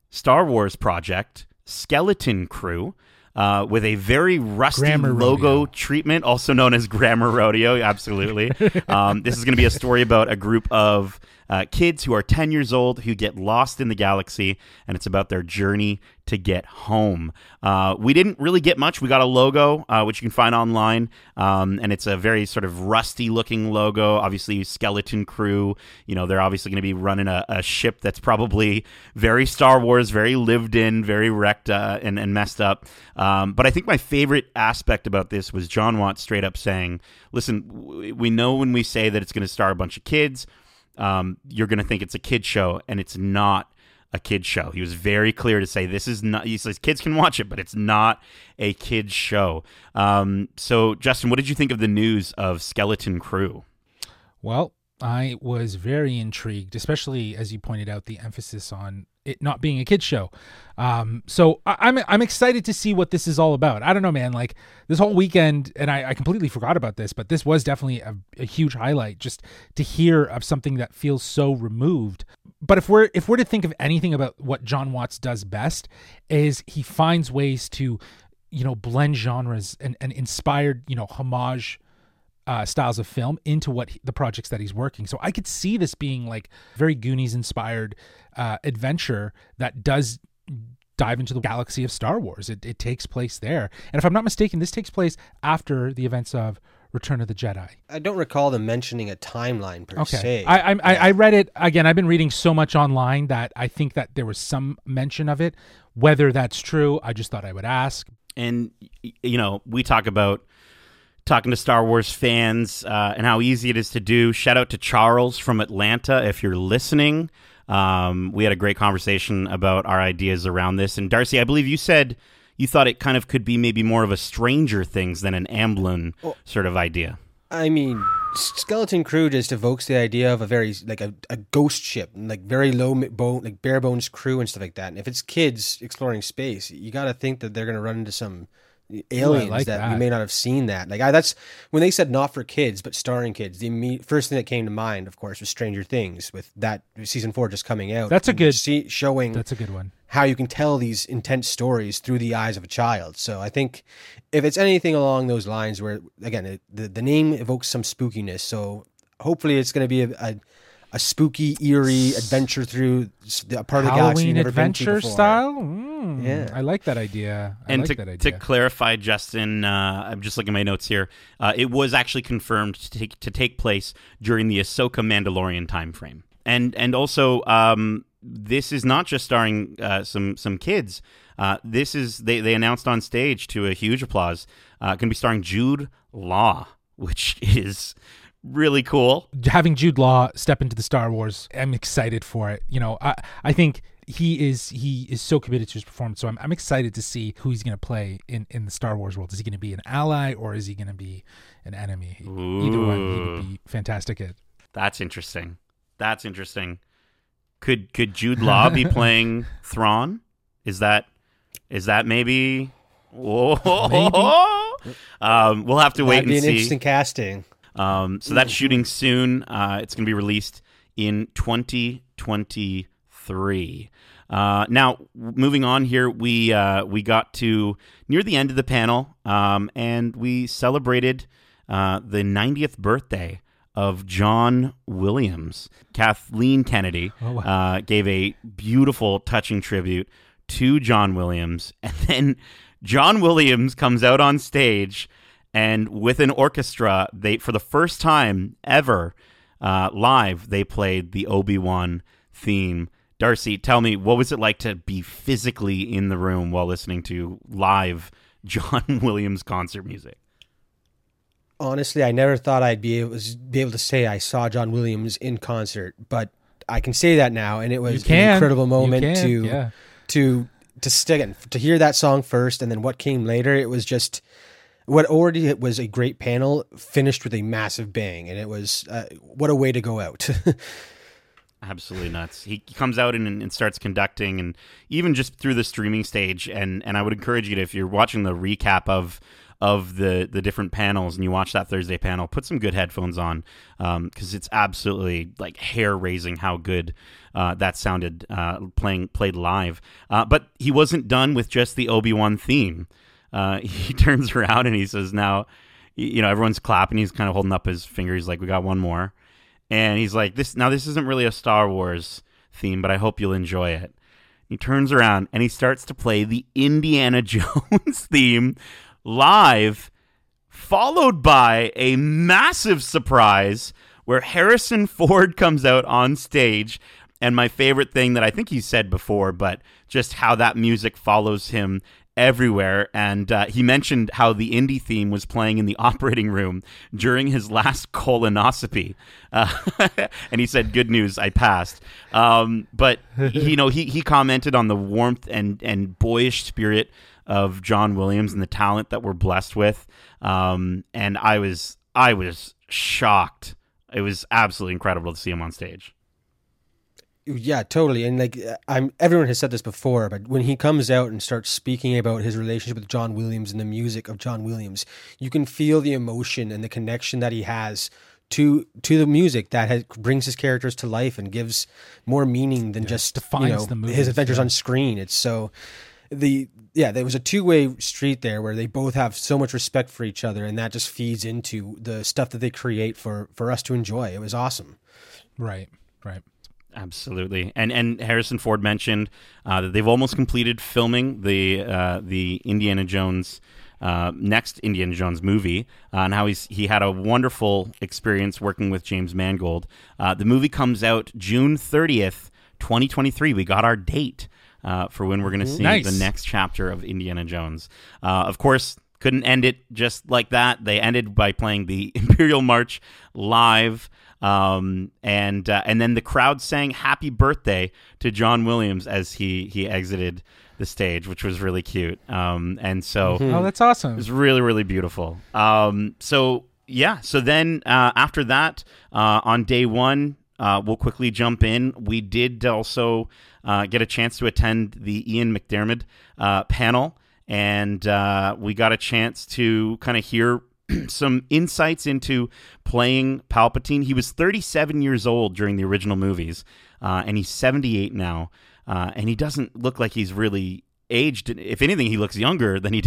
Star Wars project, Skeleton Crew. Uh, with a very rusty Grammar logo Rodeo. treatment, also known as Grammar Rodeo. Absolutely. (laughs) um, this is going to be a story about a group of uh, kids who are 10 years old who get lost in the galaxy, and it's about their journey to get home. Uh, we didn't really get much. We got a logo, uh, which you can find online, um, and it's a very sort of rusty looking logo. Obviously, skeleton crew. You know, they're obviously going to be running a, a ship that's probably very Star Wars, very lived in, very wrecked uh, and, and messed up. Um, but I think my favorite aspect about this was Jon Watts straight up saying, listen, we know when we say that it's going to star a bunch of kids, um, you're going to think it's a kid show, and it's not a kid show. He was very clear to say this is not. He says kids can watch it, but it's not a kid show. Um, so, Justin, what did you think of the news of Skeleton Crew? Well, I was very intrigued, especially as you pointed out the emphasis on it not being a kids show. Um, so I, I'm I'm excited to see what this is all about. I don't know, man. Like this whole weekend, and I, I completely forgot about this, but this was definitely a, a huge highlight just to hear of something that feels so removed. But if we're if we're to think of anything about what Jon Watts does best, is he finds ways to, you know, blend genres and, and inspired, you know, homage uh, styles of film into what he, the projects that he's working. So I could see this being like very Goonies inspired uh, adventure that does dive into the galaxy of Star Wars. It, it takes place there, and if I'm not mistaken, this takes place after the events of Return of the Jedi. I don't recall them mentioning a timeline per Okay, se. I, I I I read it again. I've been reading so much online that I think that there was some mention of it. Whether that's true, I just thought I would ask. and you know we talk about talking to star wars fans uh, and how easy it is to do. Shout out to charles from atlanta if you're listening. Um, we had a great conversation about our ideas around this. And darcy i believe you said you thought it kind of could be maybe more of a stranger things than an amblin sort of idea. I mean, Skeleton Crew just evokes the idea of a very like a, a ghost ship, like very low bone, like bare bones crew and stuff like that. And if it's kids exploring space, you got to think that they're going to run into some aliens like that, we that. may not have seen that. Like I, that's when they said not for kids but starring kids. The imme- first thing that came to mind, of course, was Stranger Things with that season four just coming out. That's a good- see, showing That's a good one. how you can tell these intense stories through the eyes of a child. So I think if it's anything along those lines, where again it, the the name evokes some spookiness, so hopefully it's going to be a, a a spooky, eerie adventure through s- a part of the galaxy Halloween you've never been to adventure before. style. Mm, Yeah. I like that idea. I and like to, that to clarify, Justin, uh, I'm just looking at my notes here. Uh, it was actually confirmed to take, to take place during the Ahsoka Mandalorian time frame, and and also um, this is not just starring uh, some some kids. Uh, this is they they announced on stage to a huge applause. Uh, going to be starring Jude Law, (laughs) which is really cool. having Jude Law step into the Star Wars, I'm excited for it. You know, I I think he is he is so committed to his performance. So I'm I'm excited to see who he's going to play in in the Star Wars world. Is he going to be an ally or is he going to be an enemy? Either one, he would be fantastic at. That's interesting. That's interesting. Could could Jude Law be (laughs) playing Thrawn? Is that is that maybe? Whoa. (laughs) Um, we'll have to wait That'd be and an see. interesting casting. Um, so that's shooting soon. Uh, it's going to be released in 2023. Uh, now, moving on here, we uh, we got to near the end of the panel, um, and we celebrated uh, the 90th birthday of John Williams. Kathleen Kennedy Oh, wow. uh, gave a beautiful, touching tribute to John Williams, (laughs) and then John Williams comes out on stage and with an orchestra they for the first time ever uh, live they played the obi-wan theme darcy tell me what was it like to be physically in the room while listening to live (laughs) john williams concert music Honestly, I never thought I'd be able, be able to say I saw John Williams in concert, but I can say that now, and it was an incredible moment can, to yeah. to to stick to hear that song first, and then what came later. It was just what already was a great panel finished with a massive bang, and it was uh, what a way to go out. (laughs) absolutely nuts. He comes out and, and starts conducting, and even just through the streaming stage. And and I would encourage you to, if you're watching the recap of of the the different panels, and you watch that Thursday panel, put some good headphones on because it's absolutely like hair raising how good. Uh, that sounded uh, playing played live, uh, but he wasn't done with just the Obi Wan theme. Uh, (laughs) he turns around and he says, "Now, you know, everyone's clapping. He's kind of holding up his finger. He's like, "We got one more." and he's like this now this isn't really a star wars theme but i hope you'll enjoy it he turns around and he starts to play the indiana (laughs) jones theme live followed by a massive surprise where harrison ford (laughs) comes out on stage and my favorite thing that i think he said before but just how that music follows him everywhere and uh, he mentioned how the indie theme was playing in the (laughs) operating room during his last colonoscopy. Uh, (laughs) and he said good news i passed. Um, but you know he, he commented on the warmth and, and boyish spirit of john williams and the talent that we're blessed with. Um, and i was i was shocked. It was absolutely incredible to see him on stage Yeah, totally. And like I'm everyone has said this before, but when he comes out and starts speaking about his relationship with John Williams and the music of John Williams, you can feel the emotion and the connection that he has to to the music that has, brings his characters to life and gives more meaning than just defines you know, the movies, his adventures yeah. on screen. It's so the yeah, there was a two way street there where they both have so much respect for each other, and that just feeds into the stuff that they create for for us to enjoy. It was awesome. Right, right. Absolutely, and and Harrison Ford mentioned uh, that they've almost completed filming the uh, the Indiana Jones uh, next Indiana Jones movie, uh, and how he's he had a wonderful experience working with James Mangold. Uh, the movie comes out June thirtieth, twenty twenty three. We got our date uh, for when we're going to see Nice. the next chapter of Indiana Jones. Uh, of course, couldn't end it just like that. They ended by playing the (laughs) Imperial March live. Um, and uh, and then the crowd sang "Happy Birthday" to John Williams as he he exited the stage, which was really cute. Um, and so Oh, that's awesome. it was really, really beautiful. Um, so yeah, so then uh, after that, uh, on day one, uh, we'll quickly jump in. We did also uh, get a chance to attend the Ian McDiarmid uh, panel. and uh, we got a chance to kind of hear (clears throat) some insights into playing Palpatine. He was 37 years old during the original movies, uh, and he's 78 now, uh, and he doesn't look like he's really aged. If anything, he looks younger than (laughs) he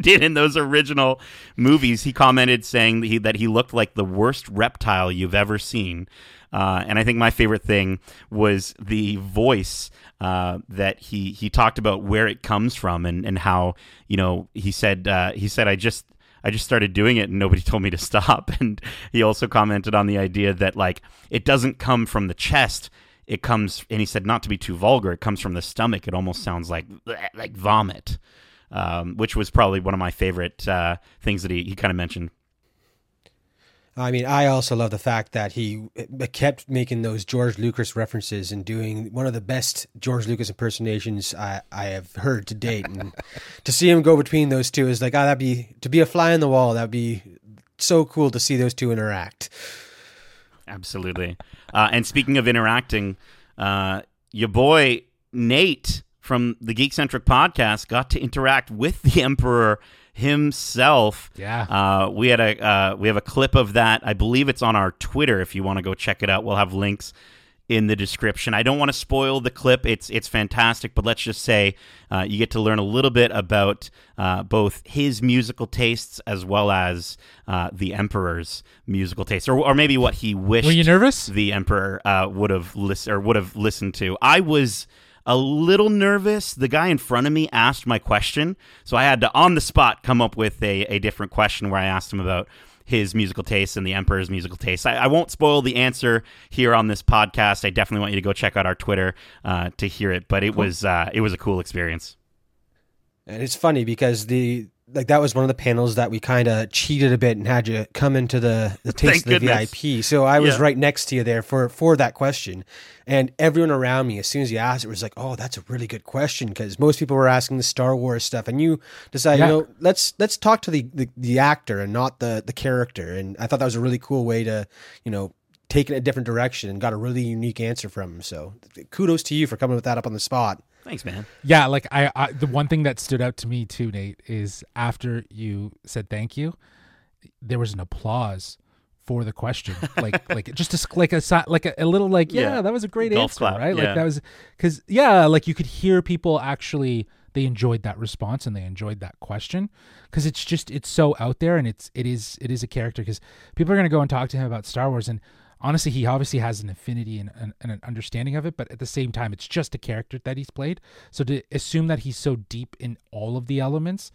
did, in those original movies. He commented saying that he, that he looked like the worst reptile you've ever seen. Uh, and I think my favorite thing was the voice uh, that he he talked about where it comes from and, and how you know he said uh, he said I just I just started doing it and nobody (laughs) told me to stop. (laughs) And he also commented on the idea that like it doesn't come from the chest. It comes, and he said not to be too vulgar. It comes from the stomach. It almost sounds like like vomit, um, which was probably one of my favorite uh, things that he, he kind of mentioned. I mean, I also love the fact that he kept making those George Lucas references and doing one of the best George Lucas impersonations I, I have heard to date. And to see him go between those two is like, oh, that'd be to be a fly on the wall. That'd be so cool to see those two interact. Absolutely. Uh, and speaking of interacting, uh, your boy Nate from the Geek Centric podcast got to interact with the Emperor himself. Yeah. Uh, we had a uh, we have a clip of that. I believe it's on our Twitter. If you want to go check it out, we'll have links in the description. I don't want to spoil the clip. It's it's fantastic, but let's just say uh, you get to learn a little bit about uh, both his musical tastes as well as uh, the Emperor's musical tastes, or, or maybe what he wished. Were you nervous? The Emperor uh, would have listened or would have listened to. I was a little nervous. The guy in front of me asked my question, so I had to on the spot come up with a, a different question where I asked him about his musical taste and the Emperor's musical taste. I, I, won't spoil the answer here on this podcast. I definitely want you to go check out our Twitter uh, to hear it. But it cool. was uh, it was a cool experience. And it's funny because the like that was one of the panels that we kind of cheated a bit and had you come into the the (laughs) taste of the goodness. VIP. So I was yeah. right next to you there for for that question, and everyone around me, as soon as you asked, it was like, "Oh, that's a really good question," because most people were asking the Star Wars stuff, and you decided, yeah. you know, let's let's talk to the, the the actor and not the the character. And I thought that was a really cool way to, you know, take it a different direction and got a really unique answer from him. So kudos to you for coming with that up on the spot. Thanks, man. Yeah, like I, I, the one thing that stood out to me too, Nate, is after you said thank you, there was an applause for the question, (laughs) like like just a, like a like a, a little like yeah, yeah, that was a great Golf answer, clap. right? Yeah. Like that was because yeah, like you could hear people actually they enjoyed that response and they enjoyed that question because it's just it's so out there and it's it is it is a character because people are going to go and talk to him about Star Wars and honestly, he obviously has an affinity and, and, and, an understanding of it, but at the same time, it's just a character that he's played. So to assume that he's so deep in all of the elements,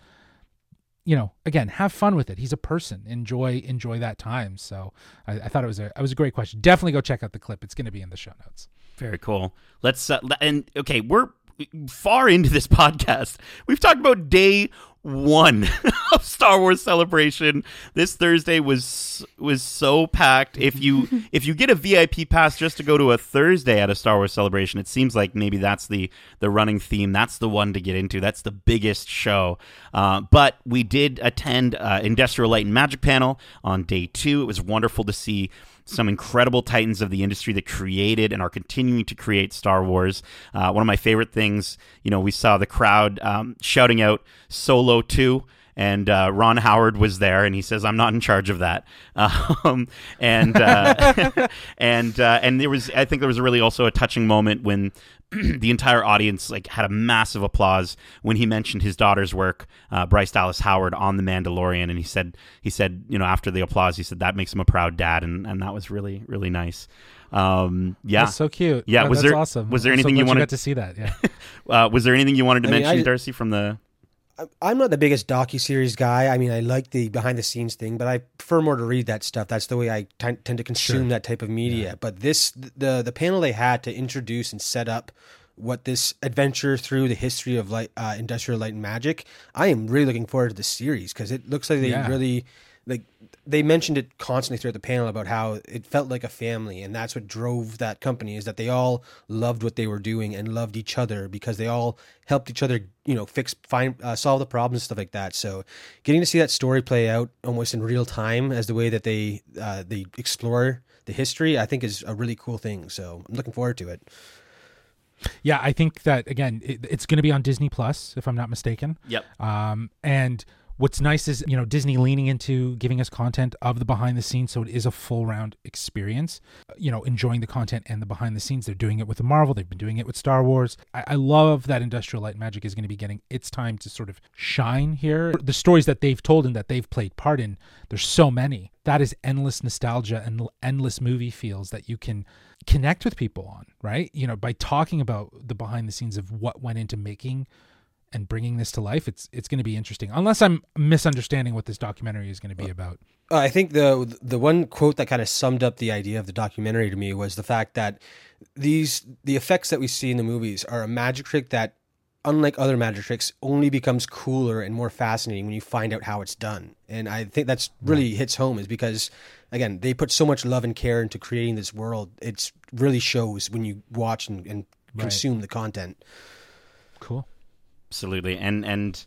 you know, again, have fun with it. He's a person. Enjoy enjoy that time. So I, I thought it was a it was a great question. Definitely go check out the clip. It's going to be in the show notes. Very cool. Let's uh, and okay, we're far into this (laughs) podcast. We've talked about day one (laughs) of Star Wars Celebration. This Thursday was was so packed. If you (laughs) if you get a VIP pass just to go to a Thursday at a Star Wars Celebration, it seems like maybe that's the the running theme. That's the one to get into. That's the biggest show. Uh, but we did attend uh, Industrial Light and Magic panel on day two. It was wonderful to see some incredible titans of the industry that created and are continuing to create Star Wars. Uh, one of my favorite things, you know, we saw the crowd um, shouting out Solo 2 and uh, Ron Howard was there, and he says, "I'm not in charge of that." (laughs) Um, and uh, (laughs) and uh, and there was, I think, there was really also a touching moment when (clears throat) the entire audience like had a massive applause when he mentioned his daughter's work, uh, Bryce Dallas Howard, on The Mandalorian, and he said he said you know after the applause he said that makes him a proud dad, and and that was really really nice. Um, yeah, that's so cute. Yeah, was there awesome? Was there anything so you wanted you to see that? Yeah. (laughs) uh, was there anything you wanted to I mention, mean, I, Darcy, from the I'm not the biggest docu series guy. I mean, I like the behind the scenes thing, but I prefer more to read that stuff. That's the way I t- tend to consume sure. that type of media. Yeah. But this, the the panel they had to introduce and set up what this adventure through the history of light, uh, industrial light and magic. I am really looking forward to the series because it looks like they yeah. really like they mentioned it constantly throughout the panel about how it felt like a family and that's what drove that company is that they all loved what they were doing and loved each other because they all helped each other you know fix find uh, solve the problems and stuff like that so getting to see that story play out almost in real time as the way that they uh, they explore the history i think is a really cool thing so i'm looking forward to it Yeah, I think that again, it, it's going to be on Disney Plus, if I'm not mistaken. Yep. Um, and what's nice is you know Disney leaning into giving us content of the behind the scenes, so it is a full round experience. Uh, you know, enjoying the content and the behind the scenes. They're doing it with the Marvel. They've been doing it with Star Wars. I, I love that Industrial Light Magic is going to be getting its time to sort of shine here. The stories that they've told and that they've played part in, there's so many. That is endless nostalgia and endless movie feels that you can connect with people on, right? You know, by talking about the behind the scenes of what went into making and bringing this to life, it's it's going to be interesting. Unless I'm misunderstanding what this documentary is going to be about. Uh, I think the the one quote that kind of summed up the idea of the documentary to me was the fact that these the effects that we see in the movies are a magic trick that unlike other magic tricks only becomes cooler and more fascinating when you find out how it's done. And I think that's really hits home is because again, they put so much love and care into creating this world. It really shows when you watch and, and consume the content. Absolutely. And and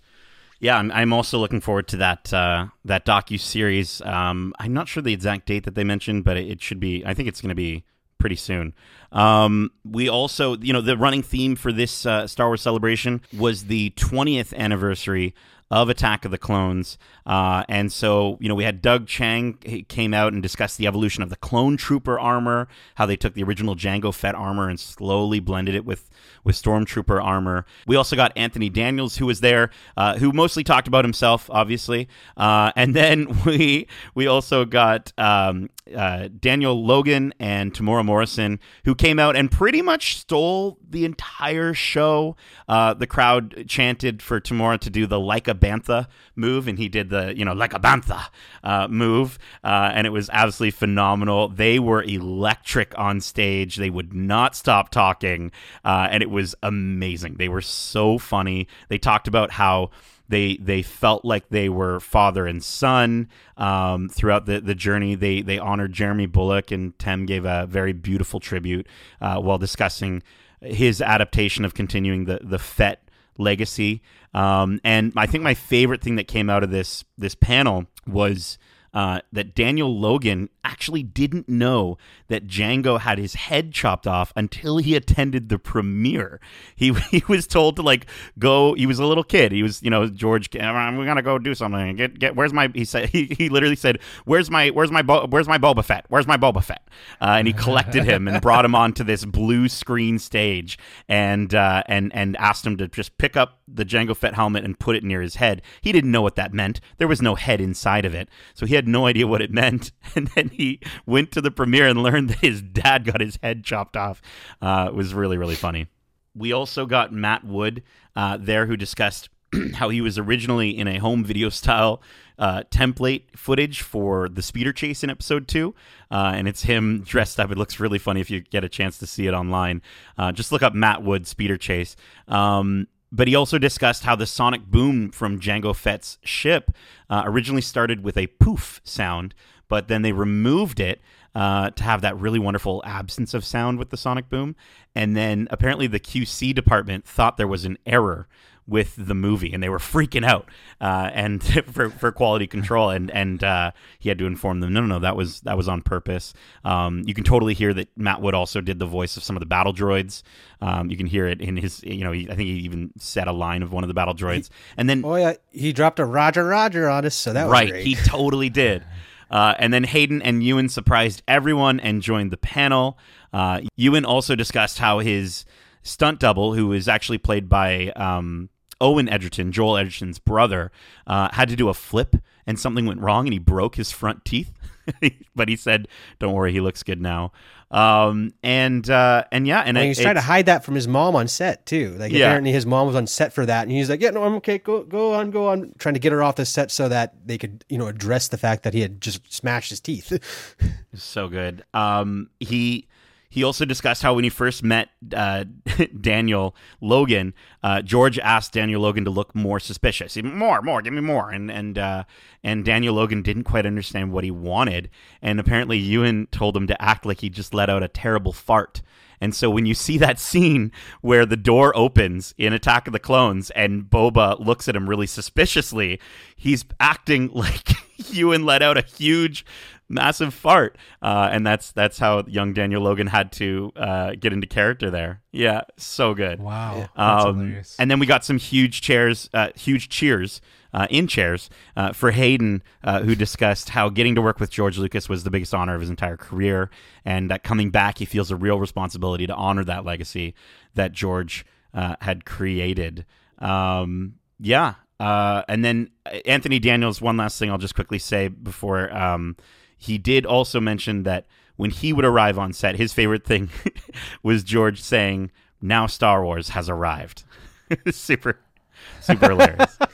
yeah i'm, I'm also looking forward to that uh, that docu series um, i'm not sure the exact date that they mentioned but it, it should be i think it's going to be pretty soon. Um, we also you know the running theme for this uh, star wars celebration was the 20th anniversary of Attack of the Clones. Uh, and so, you know, we had Doug Chiang came out and discussed the evolution of the clone trooper armor, how they took the original Jango Fett armor and slowly blended it with, with Stormtrooper armor. We also got Anthony Daniels, who was there, uh, who mostly talked about himself, obviously. Uh, and then (laughs) we we also got um, uh, Daniel Logan and Temuera Morrison, who came out and pretty much stole the entire show. Uh, the crowd chanted for Tamora to do the like a bantha move, and he did the you know like a bantha uh, move, uh, and it was absolutely phenomenal. They were electric on stage. They would not stop talking, uh, and it was amazing. They were so funny. They talked about how they they felt like they were father and son um, throughout the, the journey. They they honored Jeremy Bulloch and Tem gave a very beautiful tribute uh, while discussing his adaptation of continuing the the Fett legacy. Um, and I think my favorite thing that came out of this this panel was uh, that Daniel Logan actually didn't know that Jango had his head chopped off until he attended the premiere. He (laughs) he was told to like go. He was a little kid. He was you know George. We're gonna go do something. Get get. Where's my? He said he, he literally said where's my where's my Bo, where's my Boba Fett? Where's my Boba Fett? Uh, and he collected him and brought him onto this blue screen stage and uh, and and asked him to just pick up the Jango Fett helmet and put it near his head. He didn't know what that meant. There was no head inside of it, so he had no idea what it meant. (laughs) And then he went to the premiere and learned that his dad got his head chopped off. Uh, it was really really funny. We also got Matt Wood uh, there who discussed (clears throat) how he was originally in a home video style uh, template footage for the speeder chase in episode two. Uh, and it's him dressed up. It looks really funny if you get a chance to see it online. Uh, just look up Matt Wood speeder chase. Um, but he also discussed how the sonic boom from Jango Fett's ship uh, originally started with a poof sound, but then they removed it uh, to have that really wonderful absence of sound with the sonic boom. And then apparently the QC department thought there was an error with the movie, and they were freaking out uh, and (laughs) for, for quality control. And and uh, he had to inform them, no, no, no, that was that was on purpose. Um, you can totally hear that Matt Wood also did the voice of some of the battle droids. Um, you can hear it in his, you know, he, I think he even said a line of one of the battle droids, and then Oh yeah, he dropped a Roger Roger on us, so that was right, great. he totally (laughs) did. Uh, and then Hayden and Ewan surprised everyone and joined the panel. Uh, Ewan also discussed how his stunt double, who was actually played by um, Owen Edgerton, Joel Edgerton's brother, uh, had to do a flip and something went wrong and he broke his front teeth. (laughs) but he said, "Don't worry, he looks good now." Um, and uh, and yeah, and And it- he's trying to hide that from his mom on set too. Like Yeah. apparently his mom was on set for that, and he's like, "Yeah, no, I'm okay. Go, go on, go on." Trying to get her off the set so that they could, you know, address the fact that he had just smashed his teeth. (laughs) so good. Um, he he also discussed how when he first met uh, (laughs) Daniel Logan, uh, George asked Daniel Logan to look more suspicious. More, more, give me more. And and uh, and Daniel Logan didn't quite understand what he wanted. And apparently, Ewan told him to act like he just let out a terrible fart. And so when you see that scene where the door opens in Attack of the Clones and Boba looks at him really suspiciously, he's acting (laughs) like Ewan let out a huge massive fart, uh, and that's that's how young Daniel Logan had to uh, get into character there. Yeah, so good. Wow, that's Um, hilarious. and then we got some huge chairs, uh, huge cheers uh, in chairs uh, for Hayden, uh, who discussed how getting to work with George Lucas was the biggest honor of his entire career, and that coming back, he feels a real responsibility to honor that legacy that George uh, had created. Um, yeah. Uh, and then Anthony Daniels, one last thing I'll just quickly say before um, he did also mention that when he would arrive on set, his favorite thing (laughs) was George saying, "Now Star Wars has arrived." (laughs) super, super hilarious. (laughs)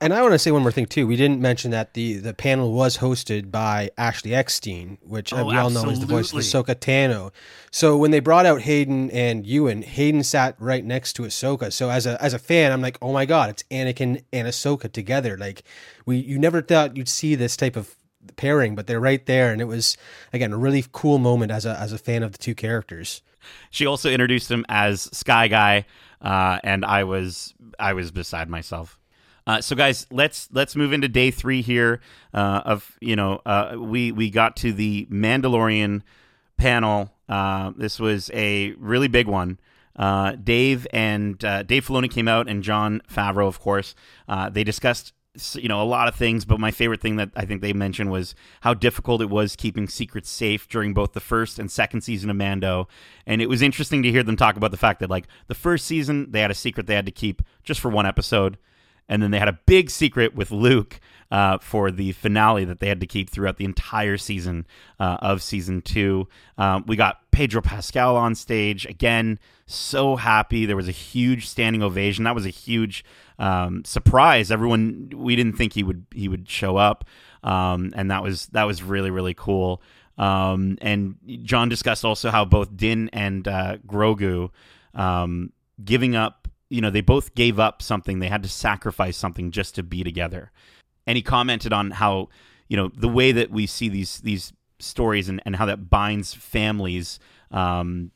And I want to say one more thing too. We didn't mention that the the panel was hosted by Ashley Eckstein, which Oh, we all know is the voice of. Ahsoka Tano. So when they brought out Hayden and Ewan, Hayden sat right next to Ahsoka. So as a as a fan, I'm like, oh my god, it's Anakin and Ahsoka together. Like we, you never thought you'd see this type of pairing, but they're right there, and it was again a really cool moment as a as a fan of the two characters. She also introduced him as Sky Guy, uh, and I was I was beside myself. Uh, so guys, let's let's move into day three here. Uh, of you know, uh, we we got to the Mandalorian panel. Uh, this was a really big one. Uh, Dave and Dave Filoni came out, and Jon Favreau, of course. They discussed you know a lot of things, but my favorite thing that I think they mentioned was how difficult it was keeping secrets safe during both the first and second season of Mando. And it was interesting to hear them talk about the fact that like the first season they had a secret they had to keep just for one episode, and then they had a big secret with Luke uh, for the finale that they had to keep throughout the entire season uh, of season two. Um, we got Pedro Pascal on stage again. So happy! There was a huge standing ovation. That was a huge um, surprise. Everyone, we didn't think he would he would show up, um, and that was that was really really cool. Um, and Jon discussed also how both Din and uh, Grogu um, giving up. You know, they both gave up something. They had to sacrifice something just to be together. And he commented on how you know the way that we see these these stories and, and how that binds families. Um,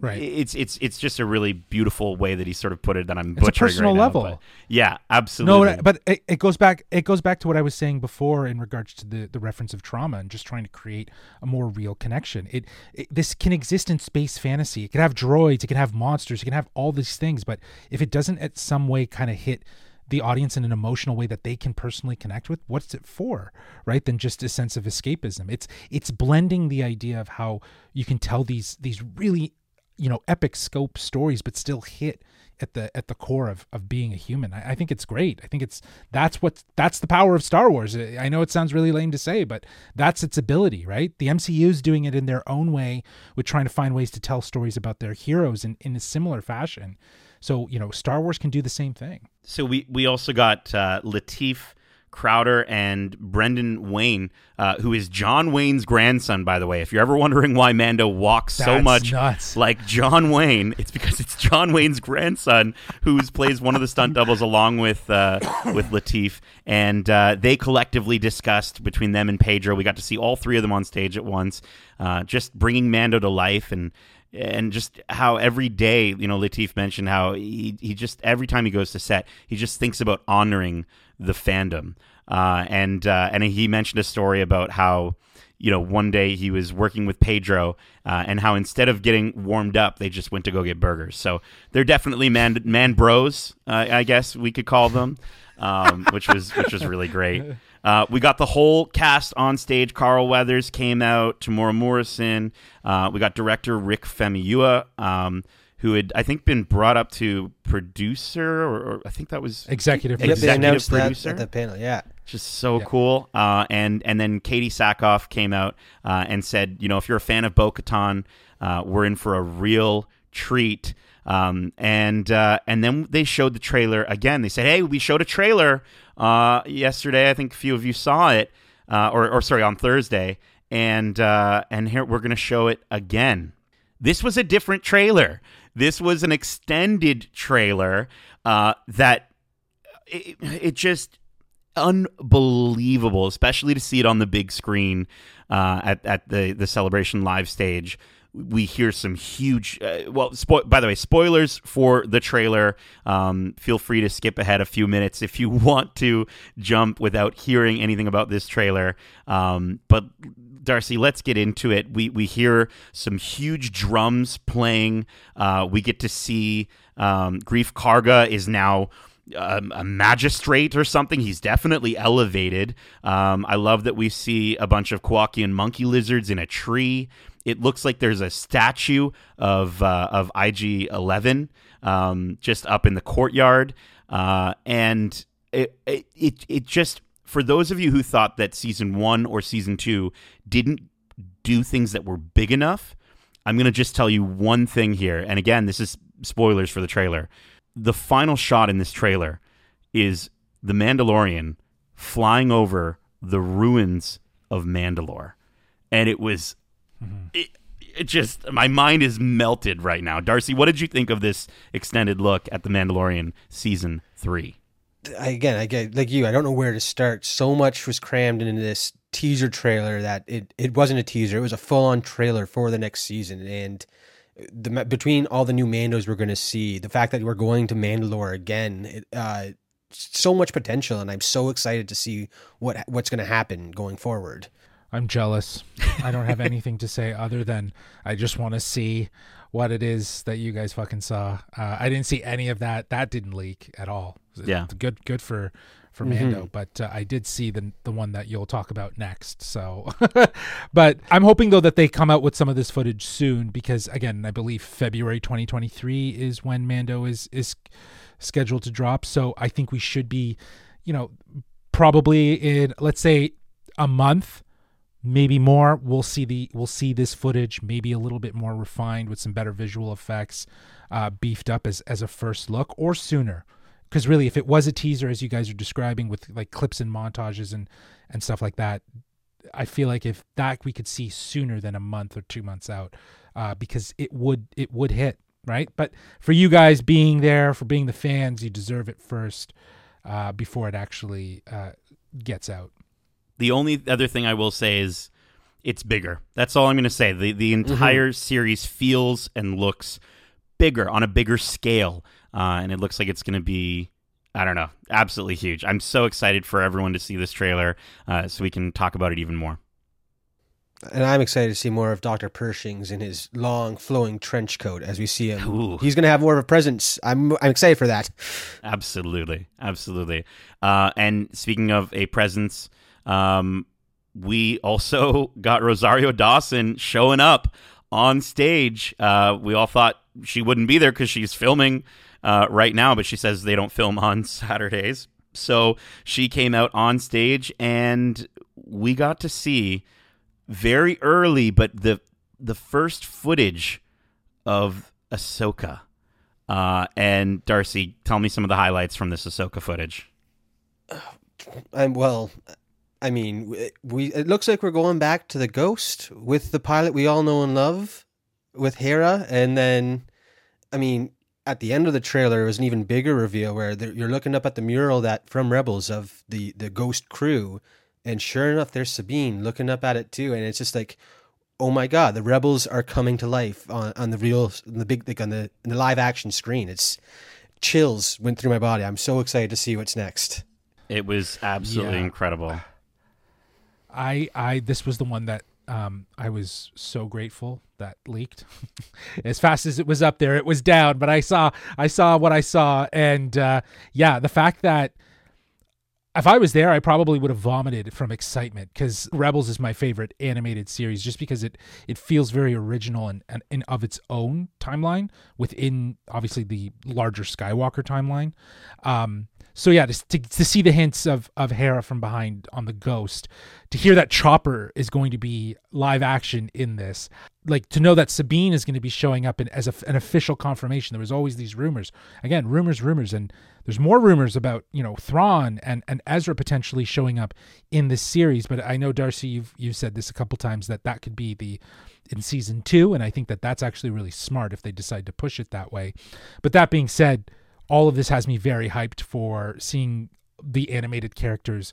Right. It's it's it's just a really beautiful way that he sort of put it that I'm It's a butchering personal right level. but yeah, absolutely. No, but it, it goes back. It goes back to what I was saying before in regards to the the reference of trauma and just trying to create a more real connection. It, it this can exist in space fantasy. It can have droids. It can have monsters. It can have all these things. But if it doesn't, at some way, kind of hit the audience in an emotional way that they can personally connect with what's it for right than just a sense of escapism? It's it's blending the idea of how you can tell these these really you know epic scope stories but still hit at the at the core of, of being a human. I, I think it's great. I think it's that's what that's the power of star wars. I know it sounds really lame to say but that's its ability right? The mcu is doing it in their own way with trying to find ways to tell stories about their heroes in, in a similar fashion so you know star wars can do the same thing So we we also got uh, Lateef Crowder and Brendan Wayne, uh, who is John Wayne's grandson, by the way. If you're ever wondering why Mando walks so much nuts. like John Wayne, it's because it's John Wayne's grandson who plays one of the stunt doubles along with uh, with Lateef, and uh, they collectively discussed between them and Pedro. We got to see all three of them on stage at once, uh, just bringing Mando to life and and just how every day, you know, Lateef mentioned how he, he just every time he goes to set, he just thinks about honoring the fandom. Uh, and uh, and he mentioned a story about how you know one day he was working with Pedro uh, and how instead of getting warmed up, they just went to go get burgers. So they're definitely man man bros, I guess we could call them, um, which was which was really great. (laughs) Uh, we got the whole cast on stage. Carl Weathers came out. Temuera Morrison. Uh, we got director Rick Famuyiwa, um, who had I think been brought up to producer, or, or I think that was executive Yep, they Executive announced that producer? at the panel. Yeah. just so Yeah. cool. Uh, and and then Katee Sackhoff came out uh, and said, you know, if you're a fan of Bo-Katan, uh, we're in for a real treat. Um, and uh, and then they showed the trailer again. They said, hey, we showed a trailer uh, yesterday. I think a few of you saw it, uh, or or sorry, on Thursday. And uh, and here we're gonna show it again. This was a different trailer. This was an extended trailer uh, that it, it just unbelievable, especially to see it on the big screen uh, at at the the celebration live stage. We hear some huge. Uh, well, spo- by the way, spoilers for the trailer. Um, feel free to skip ahead a few minutes if you (laughs) want to jump without hearing anything about this trailer. Um, but Darcy, let's get into it. We we hear some huge drums playing. Uh, we get to see um, Greef Karga is now um, a magistrate or something. He's definitely elevated. Um, I love that we see a bunch of Kowakian monkey lizards in a tree. It looks like there's a statue of uh, of IG Eleven um, just up in the courtyard, uh, and it, it it just for those of you who thought that season one or season two didn't do things that were big enough, I'm gonna just tell you one thing here, and again, this is spoilers for the trailer. The final shot in this trailer is the Mandalorian flying over the ruins of Mandalore, and it was it, it just my mind is melted right now. Darcy, what did you think of this extended look at the Mandalorian season three? I- again, I get like you. I don't know where to start. So much was crammed into this teaser trailer that it, it wasn't a teaser. It was a full on trailer for the next season. And the between all the new Mandos we're going to see, the fact that we're going to Mandalore again, it, uh, so much potential, and I'm so excited to see what what's going to happen going forward. I'm jealous. I don't have (laughs) anything to say other than I just want to see what it is that you guys fucking saw. Uh, I didn't see any of that. That didn't leak at all. Yeah. good, good for for Mando. But uh, I did see the the one that you'll talk about next. So, (laughs) but I'm hoping though that they come out with some of this footage soon because again, I believe February 2023 is when Mando is is scheduled to drop. So I think we should be, you know, probably in let's say a month maybe more. We'll see the we'll see this footage maybe a little bit more refined with some better visual effects uh, beefed up as as a first look or sooner. Because really if it was a teaser as you guys are describing with like clips and montages and and stuff like that i feel like if that we could see sooner than a month or two months out uh, because it would it would hit right? But for you guys being there for being the fans you deserve it first uh, before it actually uh, gets out The only other thing I will say is it's bigger. That's all I'm going to say. The the entire series feels and looks bigger on a bigger scale, uh, and it looks like it's going to be. I don't know, absolutely huge. I'm so excited for everyone to see this trailer, uh, so we can talk about it even more. And I'm excited to see more of Dr. Pershing's in his long flowing trench coat as we see him. Ooh. He's going to have more of a presence. I'm I'm excited for that. Absolutely, absolutely. Uh, and speaking of a presence, um, we also (laughs) got Rosario Dawson showing up on stage. Uh, we all thought she wouldn't be there because she's filming uh, right now, but she says they don't film on (laughs) Saturdays. So she came out on stage, and we got to see very early, but the the first footage of Ahsoka. Uh, and Darcy, tell me some of the highlights from this Ahsoka footage. I'm well. I mean, we- we. It looks like we're going back to the Ghost with the pilot we all know and love, with Hera, and then, I mean, at the end of the trailer, it was an even bigger reveal where you're looking up at the mural that from Rebels of the the Ghost crew, and sure enough, there's Sabine looking up at it too, and it's just like, oh my god, the Rebels are coming to life on on the real, the big, like on the on the live action screen. It's chills went through my body. I'm so excited to see what's next. It was absolutely Yeah. incredible. I I this was the one that um I was so grateful that leaked. (laughs) as fast as it was up there, it was down, but I saw I saw what I saw and uh yeah, the fact that if I was there, I probably would have vomited from excitement because Rebels is my favorite animated series, just because it it feels very original and, and, and of its own timeline within obviously the larger Skywalker timeline. Um, so yeah, to, to, to see the hints of of Hera from behind on the Ghost, to hear that Chopper is going to be live action in this, like to know that Sabine is going to be showing up in, as a, an official confirmation. There was always these rumors, again, rumors, rumors, and there's more rumors about you know Thrawn and and Ezra potentially showing up in this series. But I know Darcy, you've you've said this a couple times that that could be the in season two, and I think that that's actually really smart if they decide to push it that way. But that being said, all of this has me very hyped for seeing the animated characters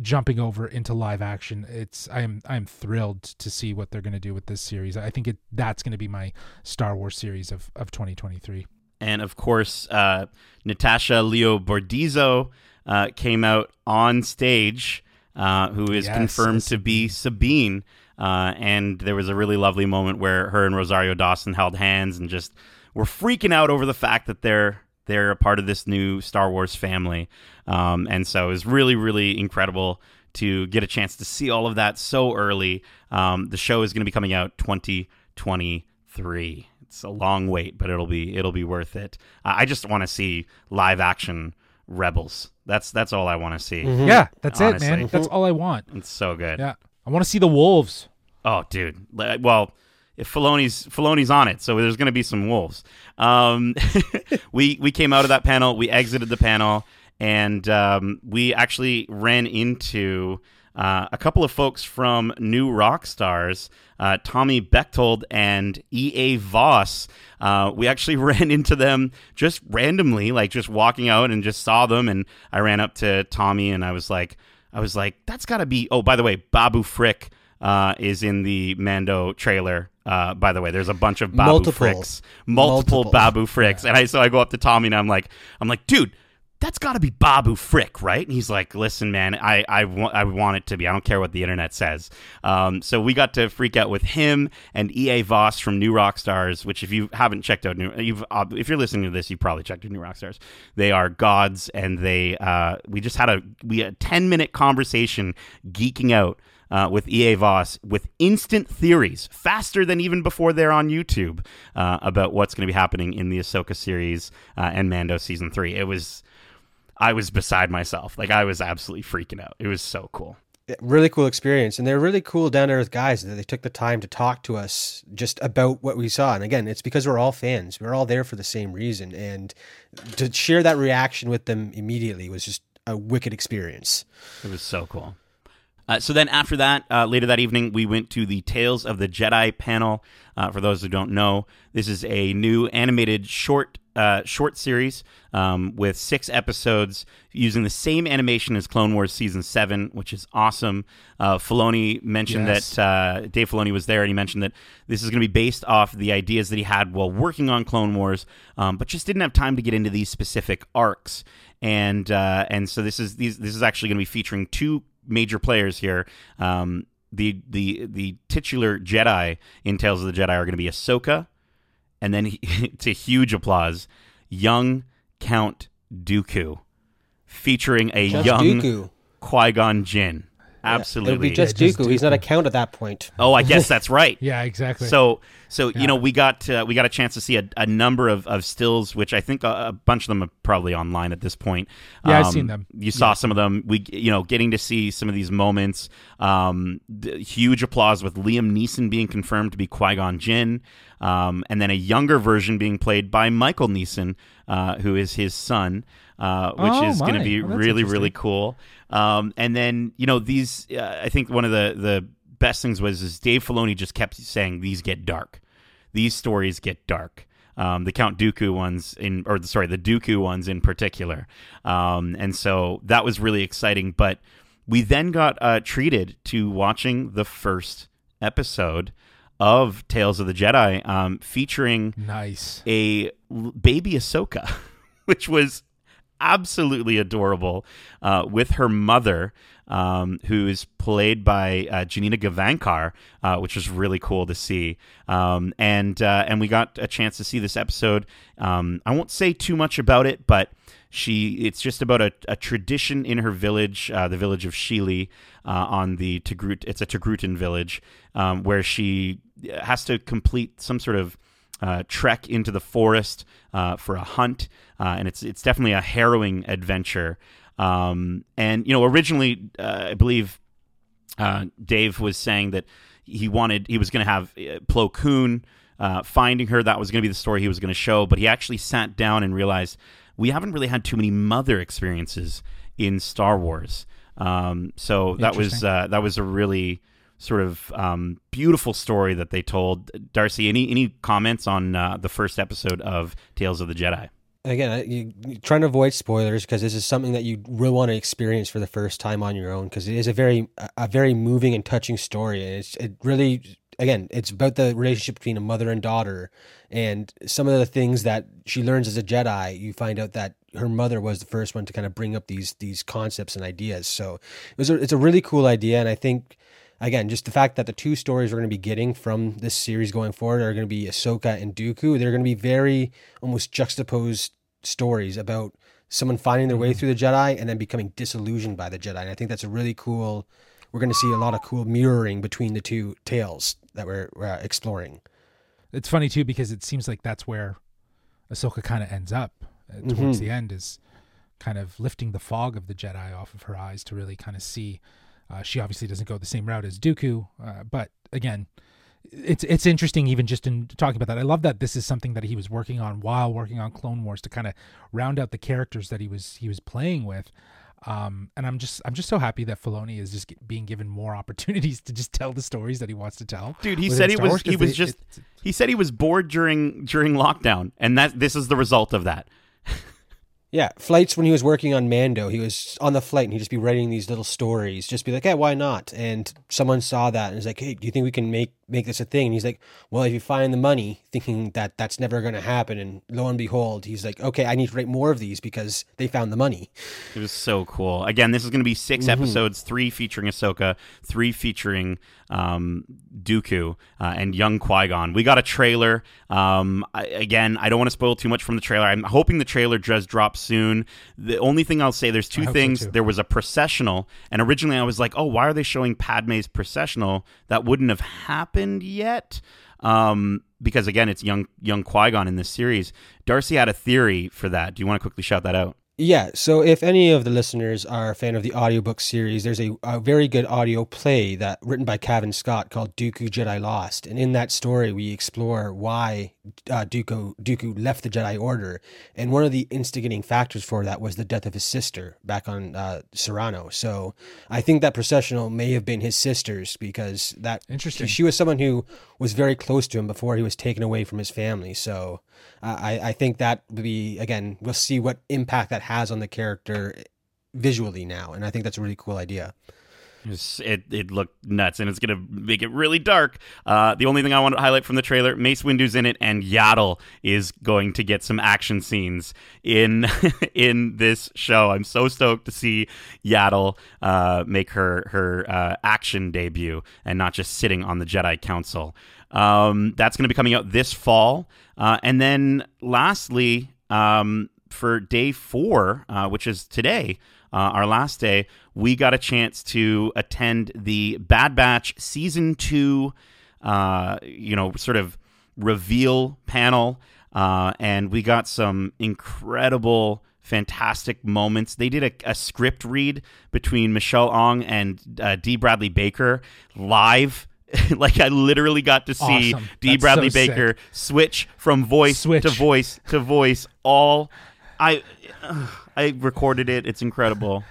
jumping over into live action. It's I am I am thrilled to see what they're going to do with this series. I think it that's going to be my Star Wars series of of 2023. And of course, uh, Natasha Liu Bordizzo uh, came out on stage, uh, who is Yes, confirmed to be Sabine. Uh, and there was a really lovely moment where her and Rosario Dawson held hands and just were freaking out over the fact that they're they're a part of this new Star Wars family. Um, and so it was really, really incredible to get a chance to see all of that so early. Um, the show is going to be coming out 2023. It's a long wait, but it'll be it'll be worth it. Uh, I just want to see live action Rebels. That's that's all I want to see. Yeah, that's Honestly. it, man. That's all I want. It's so good. Yeah, I want to see the wolves. Oh, dude. Well, if Filoni's Filoni's on it, so there's going to be some wolves. Um, (laughs) we we came out of that panel, we exited the panel, and um, we actually ran into uh, a couple of folks from New Rockstars, uh, Tommy Bechtold and E.A. Voss. Uh, we actually (laughs) ran into them just randomly, like just walking out and just saw them. And I ran up to Tommy and I was like, I was like, that's got to be. Oh, by the way, Babu Frick uh, is in the Mando trailer. Uh, by the way, there's a bunch of Babu Multiple. Fricks, multiple, Multiple. Babu Fricks, and I so I go up to Tommy and I'm like, I'm like, dude, that's got to be Babu Frick, right? And he's like, listen, man, I I want I want it to be. I don't care what the internet says. Um, so we got to freak out with him and EA Voss from New Rockstars, which if you haven't checked out, New, you've uh, if you're listening to this, you've probably checked out New Rockstars. They are gods, and they uh, we just had a we had a ten minute conversation geeking out uh, with EA Voss with instant theories, faster than even before they're on YouTube, uh, about what's going to be happening in the Ahsoka series uh, and Mando season three. It was, I was beside myself. Like I was absolutely freaking out. It was so cool. Really cool experience and they're really cool down to earth guys that they took the time to talk to us just about what we saw and again it's because we're all fans we're all there for the same reason and to share that reaction with them immediately was just a wicked experience It was so cool. Uh, so then after that, uh, later that evening, we went to the Tales of the Jedi panel. Uh, for those who don't know, this is a new animated short uh, short series um, with six episodes using the same animation as Clone Wars season seven, which is awesome. Uh, Filoni mentioned Yes. that uh, Dave Filoni was there, and he mentioned that this is going to be based off the ideas that he had while working on Clone Wars, um, but just didn't have time to get into these specific arcs. And uh, and so this is these this is actually going to be featuring two major players here. Um, the the the titular Jedi in Tales of the Jedi are going to be Ahsoka, and then (laughs) to huge applause, young Count Dooku, featuring a Just young. Qui Gon Jinn. Absolutely. it'll be just Yeah, just Dooku. he's not a count at that point oh, I guess that's right. (laughs) Yeah, exactly. So, so Yeah. you know, we got uh, we got a chance to see a, a number of, of stills, which I think a, a bunch of them are probably online at this point. Um, Yeah, I've seen them. You saw some of them. We, you know, getting to see some of these moments. Um, the huge applause with Liam Neeson being confirmed to be Qui Gon Jinn, um, and then a younger version being played by Michael Neeson, uh, who is his son, uh, which Oh, is going to be that's really, really cool. Um, and then you know these. Uh, I think one of the the best things was is Dave Filoni just kept saying these get dark. These stories get dark. Um, the Count Dooku ones in, or sorry, the Dooku ones in particular. Um, and so that was really exciting. But we then got uh, treated to watching the first episode of Tales of the Jedi, um, featuring nice. a baby Ahsoka, (laughs) which was absolutely adorable, uh, with her mother, um, who is played by uh, Janina Gavankar, uh, which was really cool to see. Um, and uh, and we got a chance to see this episode. Um, I won't say too much about it, but she it's just about a, a tradition in her village, uh, the village of Shili, uh, on the Tagrut. It's a Togrutan village um, where she has to complete some sort of uh, trek into the forest uh, for a hunt, uh, and it's it's definitely a harrowing adventure. Um, and you know, originally, uh, I believe uh, Dave was saying that he wanted he was going to have uh, Plo Koon uh, finding her. That was going to be the story he was going to show. But he actually sat down and realized we haven't really had too many mother experiences in Star Wars. Um, so that was uh, that was a really sort of um, beautiful story that they told. Darcy, any any comments on uh, the first episode of Tales of the Jedi? again, you, trying to avoid spoilers because this is something that you really want to experience for the first time on your own because it is a very a very moving and touching story it's it really again it's about the relationship between a mother and daughter and some of the things that she learns as a Jedi you find out that her mother was the first one to kind of bring up these these concepts and ideas so it was a, it's a really cool idea and I think again, just the fact that the two stories we're going to be getting from this series going forward are going to be Ahsoka and Dooku. They're going to be very almost juxtaposed stories about someone finding their way through the Jedi and then becoming disillusioned by the Jedi. And I think that's a really cool. We're going to see a lot of cool mirroring between the two tales that we're, we're uh, exploring. It's funny too because it seems like that's where Ahsoka kind of ends up uh, towards Mhm. the end is kind of lifting the fog of the Jedi off of her eyes to really kind of see. Uh, she obviously doesn't go the same route as Dooku, uh, but again, it's it's interesting even just in talking about that. I love that this is something that he was working on while working on Clone Wars to kind of round out the characters that he was he was playing with. Um, and I'm just I'm just so happy that Filoni is just being given more (laughs) opportunities to just tell the stories that he wants to tell. Dude, he said he Star was Wars, he was they- just it's- he said he was bored during during lockdown, and that this is the result of that. Yeah, flights when he was working on Mando, he was on the flight and he'd just be writing these little stories, just be like, "Hey, why not?" And someone saw that and was like, "Hey, do you think we can make make this a thing?" And he's like, "Well, if you find the money," thinking that that's never going to happen, and lo and behold, he's like, "Okay, I need to write more of these because they found the money." It was so cool. Again, this is going to be 6 episodes: three featuring Ahsoka, three featuring um, Dooku uh, and young Qui Gon. We got a trailer. Um, I, again, I don't want to spoil too much from the trailer. I'm hoping the trailer does drop soon. The only thing I'll say, there's two hope so, things. there was a processional, and originally I was like, oh, why are they showing Padme's processional? That wouldn't have happened yet. Um, because again, it's young young Qui Gon in this series. Darcy had a theory for that. Do you want to quickly shout that out? Yeah, so if any of the listeners are a fan of the audiobook series, there's a, a very good audio play that written by Cavan Scott called Dooku Jedi Lost. And in that story, we explore why uh, Dooku, Dooku left the Jedi Order. And one of the instigating factors for that was the death of his sister back on uh, Serenno. So I think that processional may have been his sister's because that Interesting. she was someone who was very close to him before he was taken away from his family. So uh, I, I think that would be again, we'll see what impact that has on the character visually now, and I think that's a really cool idea. It, it looked nuts, and it's to make it really dark. Uh, the only thing I want to highlight from the trailer, Mace Windu's in it, and Yaddle is going to get some action scenes in (laughs) in this show. I'm so stoked to see Yaddle uh, make her her uh, action debut and not just sitting on the Jedi Council. Um, that's going to be coming out this fall, uh, and then lastly, um, for day four, uh, which is today, uh, our last day, we got a chance to attend the Bad Batch season two, uh, you know, sort of reveal panel, uh, and we got some incredible. Fantastic moments. They did a, a script read between Michelle Ang and uh, D. Bradley Baker live. (laughs) like I literally got to see Awesome. D. That's Bradley so sick. Baker switch from voice Switch. to voice to voice. All I I recorded it. It's incredible.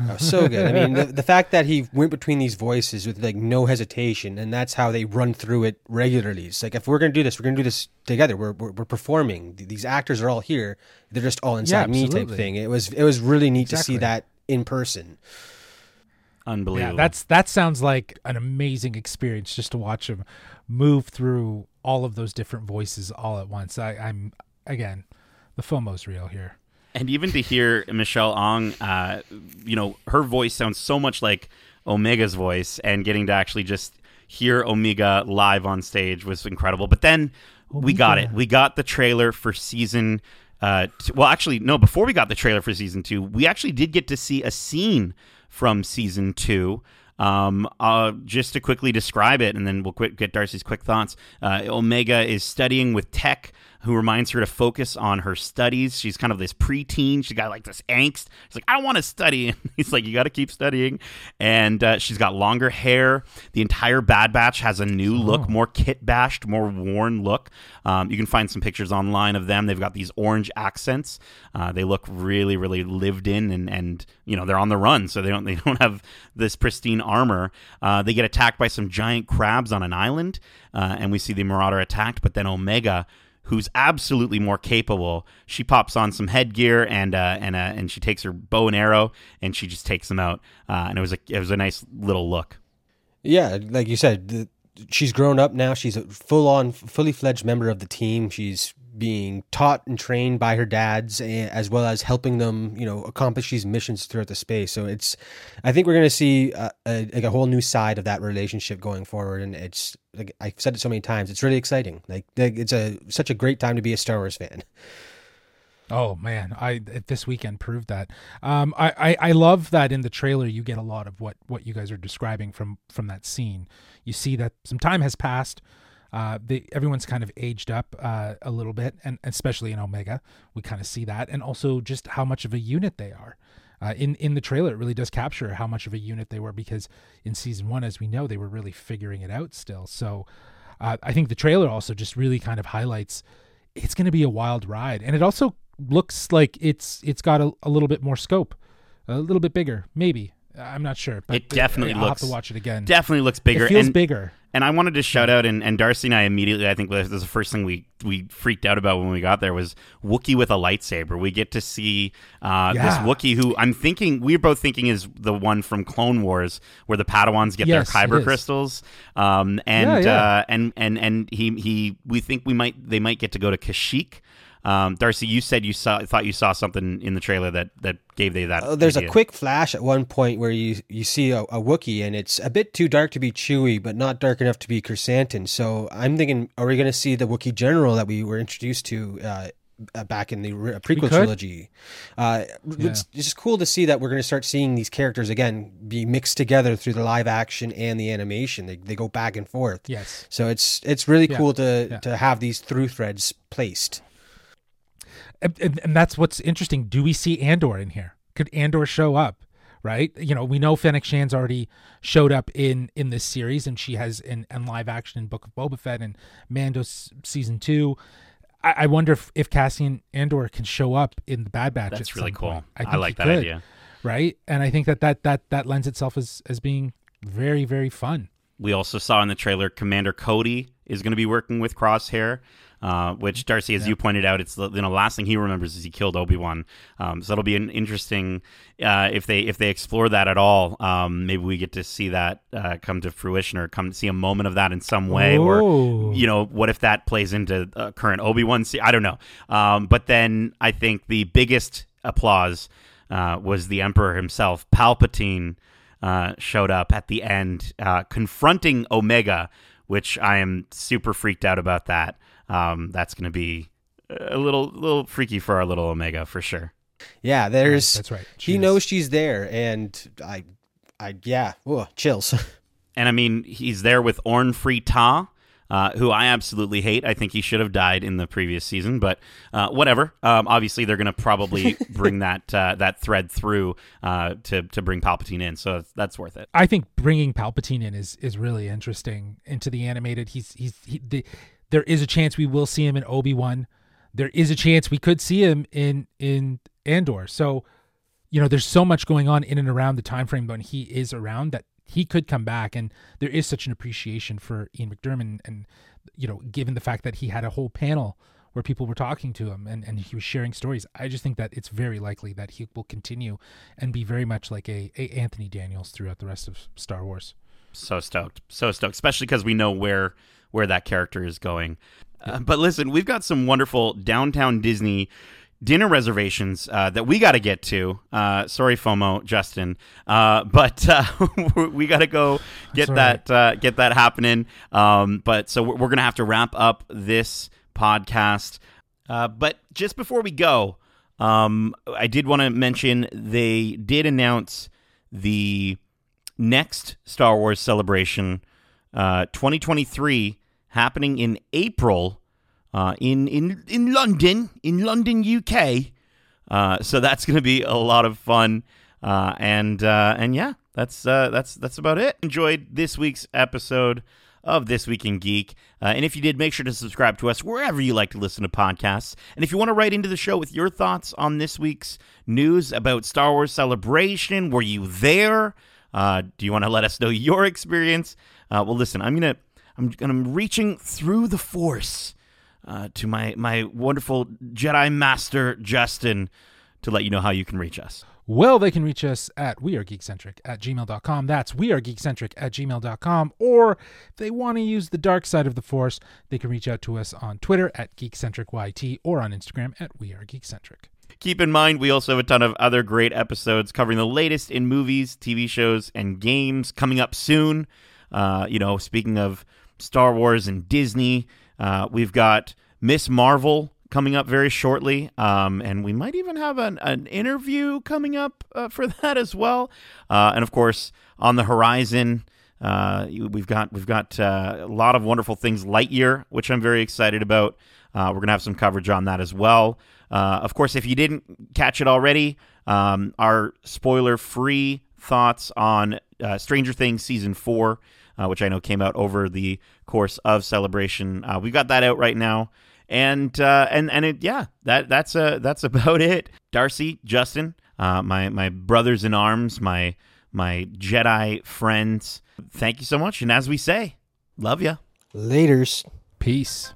Oh, so good. I mean, the, the fact that he went between these voices with like no hesitation, and that's how they run through it regularly. It's like if we're gonna do this, we're gonna do this together. We're we're, we're performing. These actors are all here. They're just all inside me type thing. It was it was really neat to see that in person. Unbelievable. Yeah, that's that sounds like an amazing experience just to watch him move through all of those different voices all at once. I, I'm again, the FOMO's real here. And even to hear Michelle Ang, uh, you know, her voice sounds so much like Omega's voice, and getting to actually just hear Omega live on stage was incredible. But then we got it. We got the trailer for season. Uh, t- well, actually, no. Before we got the trailer for season two, we actually did get to see a scene from season two. Um, uh, just to quickly describe it, and then we'll quick, get Darcy's quick thoughts. Uh, Omega is studying with Tech, who reminds her to focus on her studies. She's kind of this preteen. She's got like this angst. She's like, I don't want to study. (laughs) And he's like, You got to keep studying. And uh, she's got longer hair. The entire Bad Batch has a new look, more kit bashed, more worn look. Um, you can find some pictures online of them. They've got these orange accents. Uh, they look really, really lived in, and and you know they're on the run, so they don't they (laughs) don't have this pristine armor. Uh, they get attacked by some giant crabs on an island, uh, and we see the Marauder attacked. But then Omega, who's absolutely more capable. She pops on some headgear and uh, and uh, and she takes her bow and arrow and she just takes them out. Uh, and it was a it was a nice little look. Yeah, like you said, she's grown up now. She's a full on, fully fledged member of the team. She's being taught and trained by her dads, as well as helping them, you know, accomplish these missions throughout the space. So it's, I think we're going to see a, a, like a whole new side of that relationship going forward, and it's like I've said it so many times, it's really exciting. Like, like it's a such a great time to be a Star Wars fan. (laughs) Oh man, I this weekend proved that. Um, I, I I love that in the trailer you get a lot of what what you guys are describing from from that scene. You see that some time has passed. Uh, they, everyone's kind of aged up uh, a little bit, and especially in Omega, we kind of see that, and also just how much of a unit they are. Uh, in in the trailer, it really does capture how much of a unit they were because in season one, as we know, they were really figuring it out still. So uh, I think the trailer also just really kind of highlights it's going to be a wild ride, and it also looks like it's it's got a, a little bit more scope, a little bit bigger, maybe. I'm not sure, but It definitely looks. I'll looks have to watch it again. Definitely looks bigger. It feels and, bigger. And I wanted to shout out, and, and Darcy and I immediately, I think this was the first thing we, we freaked out about when we got there was Wookiee with a lightsaber. We get to see uh, this Wookiee who I'm thinking, we're both thinking is the one from Clone Wars where the Padawans get Yes, their kyber crystals. Um, and, Yeah, yeah. Uh, and, and, and he, he, we think we might, they might get to go to Kashyyyk. Um, Darcy, you said you saw, thought you saw something in the trailer that, that gave you that. Uh, there's idea. a quick flash at one point where you you see a, a Wookiee, and it's a bit too dark to be Chewie, but not dark enough to be Krrsantan. So I'm thinking, are we going to see the Wookiee general that we were introduced to? Uh, uh, back in the prequel trilogy, uh, it's, it's just cool to see that we're going to start seeing these characters again be mixed together through the live action and the animation. They, they go back and forth. Yes. So it's it's really Yeah, cool to yeah. to have these through threads placed. And, and, that's what's interesting. Do we see Andor in here? Could Andor show up? Right, you know, we know Fennec Shand's already showed up in in this series, and she has in, in live action in Book of Boba Fett and Mando season two. I, I wonder if, if Cassian Andor can show up in the Bad Batch. That's at really cool. point. I, think like that could, idea. right? And I think that that that that lends itself as as being very very fun. We also saw in the trailer Commander Cody is going to be working with Crosshair, uh, which Darcy, as you pointed out, it's the you know last thing he remembers is he killed Obi Wan. Um, so it'll be an interesting uh, if they if they explore that at all. Um, maybe we get to see that uh, come to fruition or come see a moment of that in some way. Or you know, what if that plays into uh, current Obi Wan? I don't know. Um, but then I think the biggest applause uh, was the Emperor himself, Palpatine uh, showed up at the end, uh, confronting Omega, which I am super freaked out about. That um, that's going to be a little little freaky for our little Omega for sure. Yeah, there's That's right. She He is. knows she's there, and I, I yeah, Ooh, chills. (laughs) And I mean, he's there with Orn Free Taa, uh, who I absolutely hate. I think he should have died in the previous season, but uh, whatever. Um, obviously, they're going to probably (laughs) bring that uh, that thread through uh, to to bring Palpatine in, so that's worth it. I think bringing Palpatine in is is really interesting into the animated. He's he's he, the, there is a chance we will see him in Obi Wan. There is a chance we could see him in in Andor. So, you know, there's so much going on in and around the time frame when he is around that he could come back, and there is such an appreciation for Ian McDiarmid, and you know, given the fact that he had a whole panel where people were talking to him and, and he was sharing stories. I just think that it's very likely that he will continue and be very much like a, a Anthony Daniels throughout the rest of Star Wars. So stoked, so stoked, especially because we know where where that character is going. Uh, but listen, we've got some wonderful downtown Disney dinner reservations uh, that we got to get to. Uh, sorry, FOMO, Justin, uh, but uh, (laughs) we got to go get that uh, get that happening. Um, but so we're, gonna have to wrap up this podcast. Uh, but just before we go, um, I did want to mention they did announce the next Star Wars celebration, uh, 2023, happening in April uh, in in in London, in London, UK. Uh, so that's going to be a lot of fun, uh, and uh, and yeah, that's uh, that's that's about it. Enjoyed this week's episode of This Week in Geek, uh, and if you did, make sure to subscribe to us wherever you like to listen to podcasts. And if you want to write into the show with your thoughts on this week's news about Star Wars Celebration, were you there? Uh, do you want to let us know your experience? Uh, well, listen, I'm gonna I'm, I'm reaching through the force uh, to my my wonderful Jedi Master Justin to let you know how you can reach us. Well, they can reach us at wearegeekcentric at gmail.com. That's wearegeekcentric at gmail.com. Or if they want to use the dark side of the force, they can reach out to us on Twitter at geekcentricyt or on Instagram at wearegeekcentric. Keep in mind, we also have a ton of other great episodes covering the latest in movies, TV shows, and games coming up soon. Uh, you know, speaking of Star Wars and Disney, uh, we've got Miss Marvel coming up very shortly, um, and we might even have an, an interview coming up uh, for (laughs) that as well. Uh, and of course, on the horizon, uh, we've got we've got uh, a lot of wonderful things. Lightyear, which I'm very excited about. Uh, we're gonna have some coverage on that as well. Of course, if you didn't catch it already, um, our spoiler-free thoughts on Stranger Things season four, which I know came out over the course of Celebration. we've got that out right now and uh, and and it, yeah, that that's uh, (laughs) that's about it. Darcy, Justin, uh, my my brothers in arms, my my Jedi friends. Thank you so much, and as we say, love ya. Laters. Peace.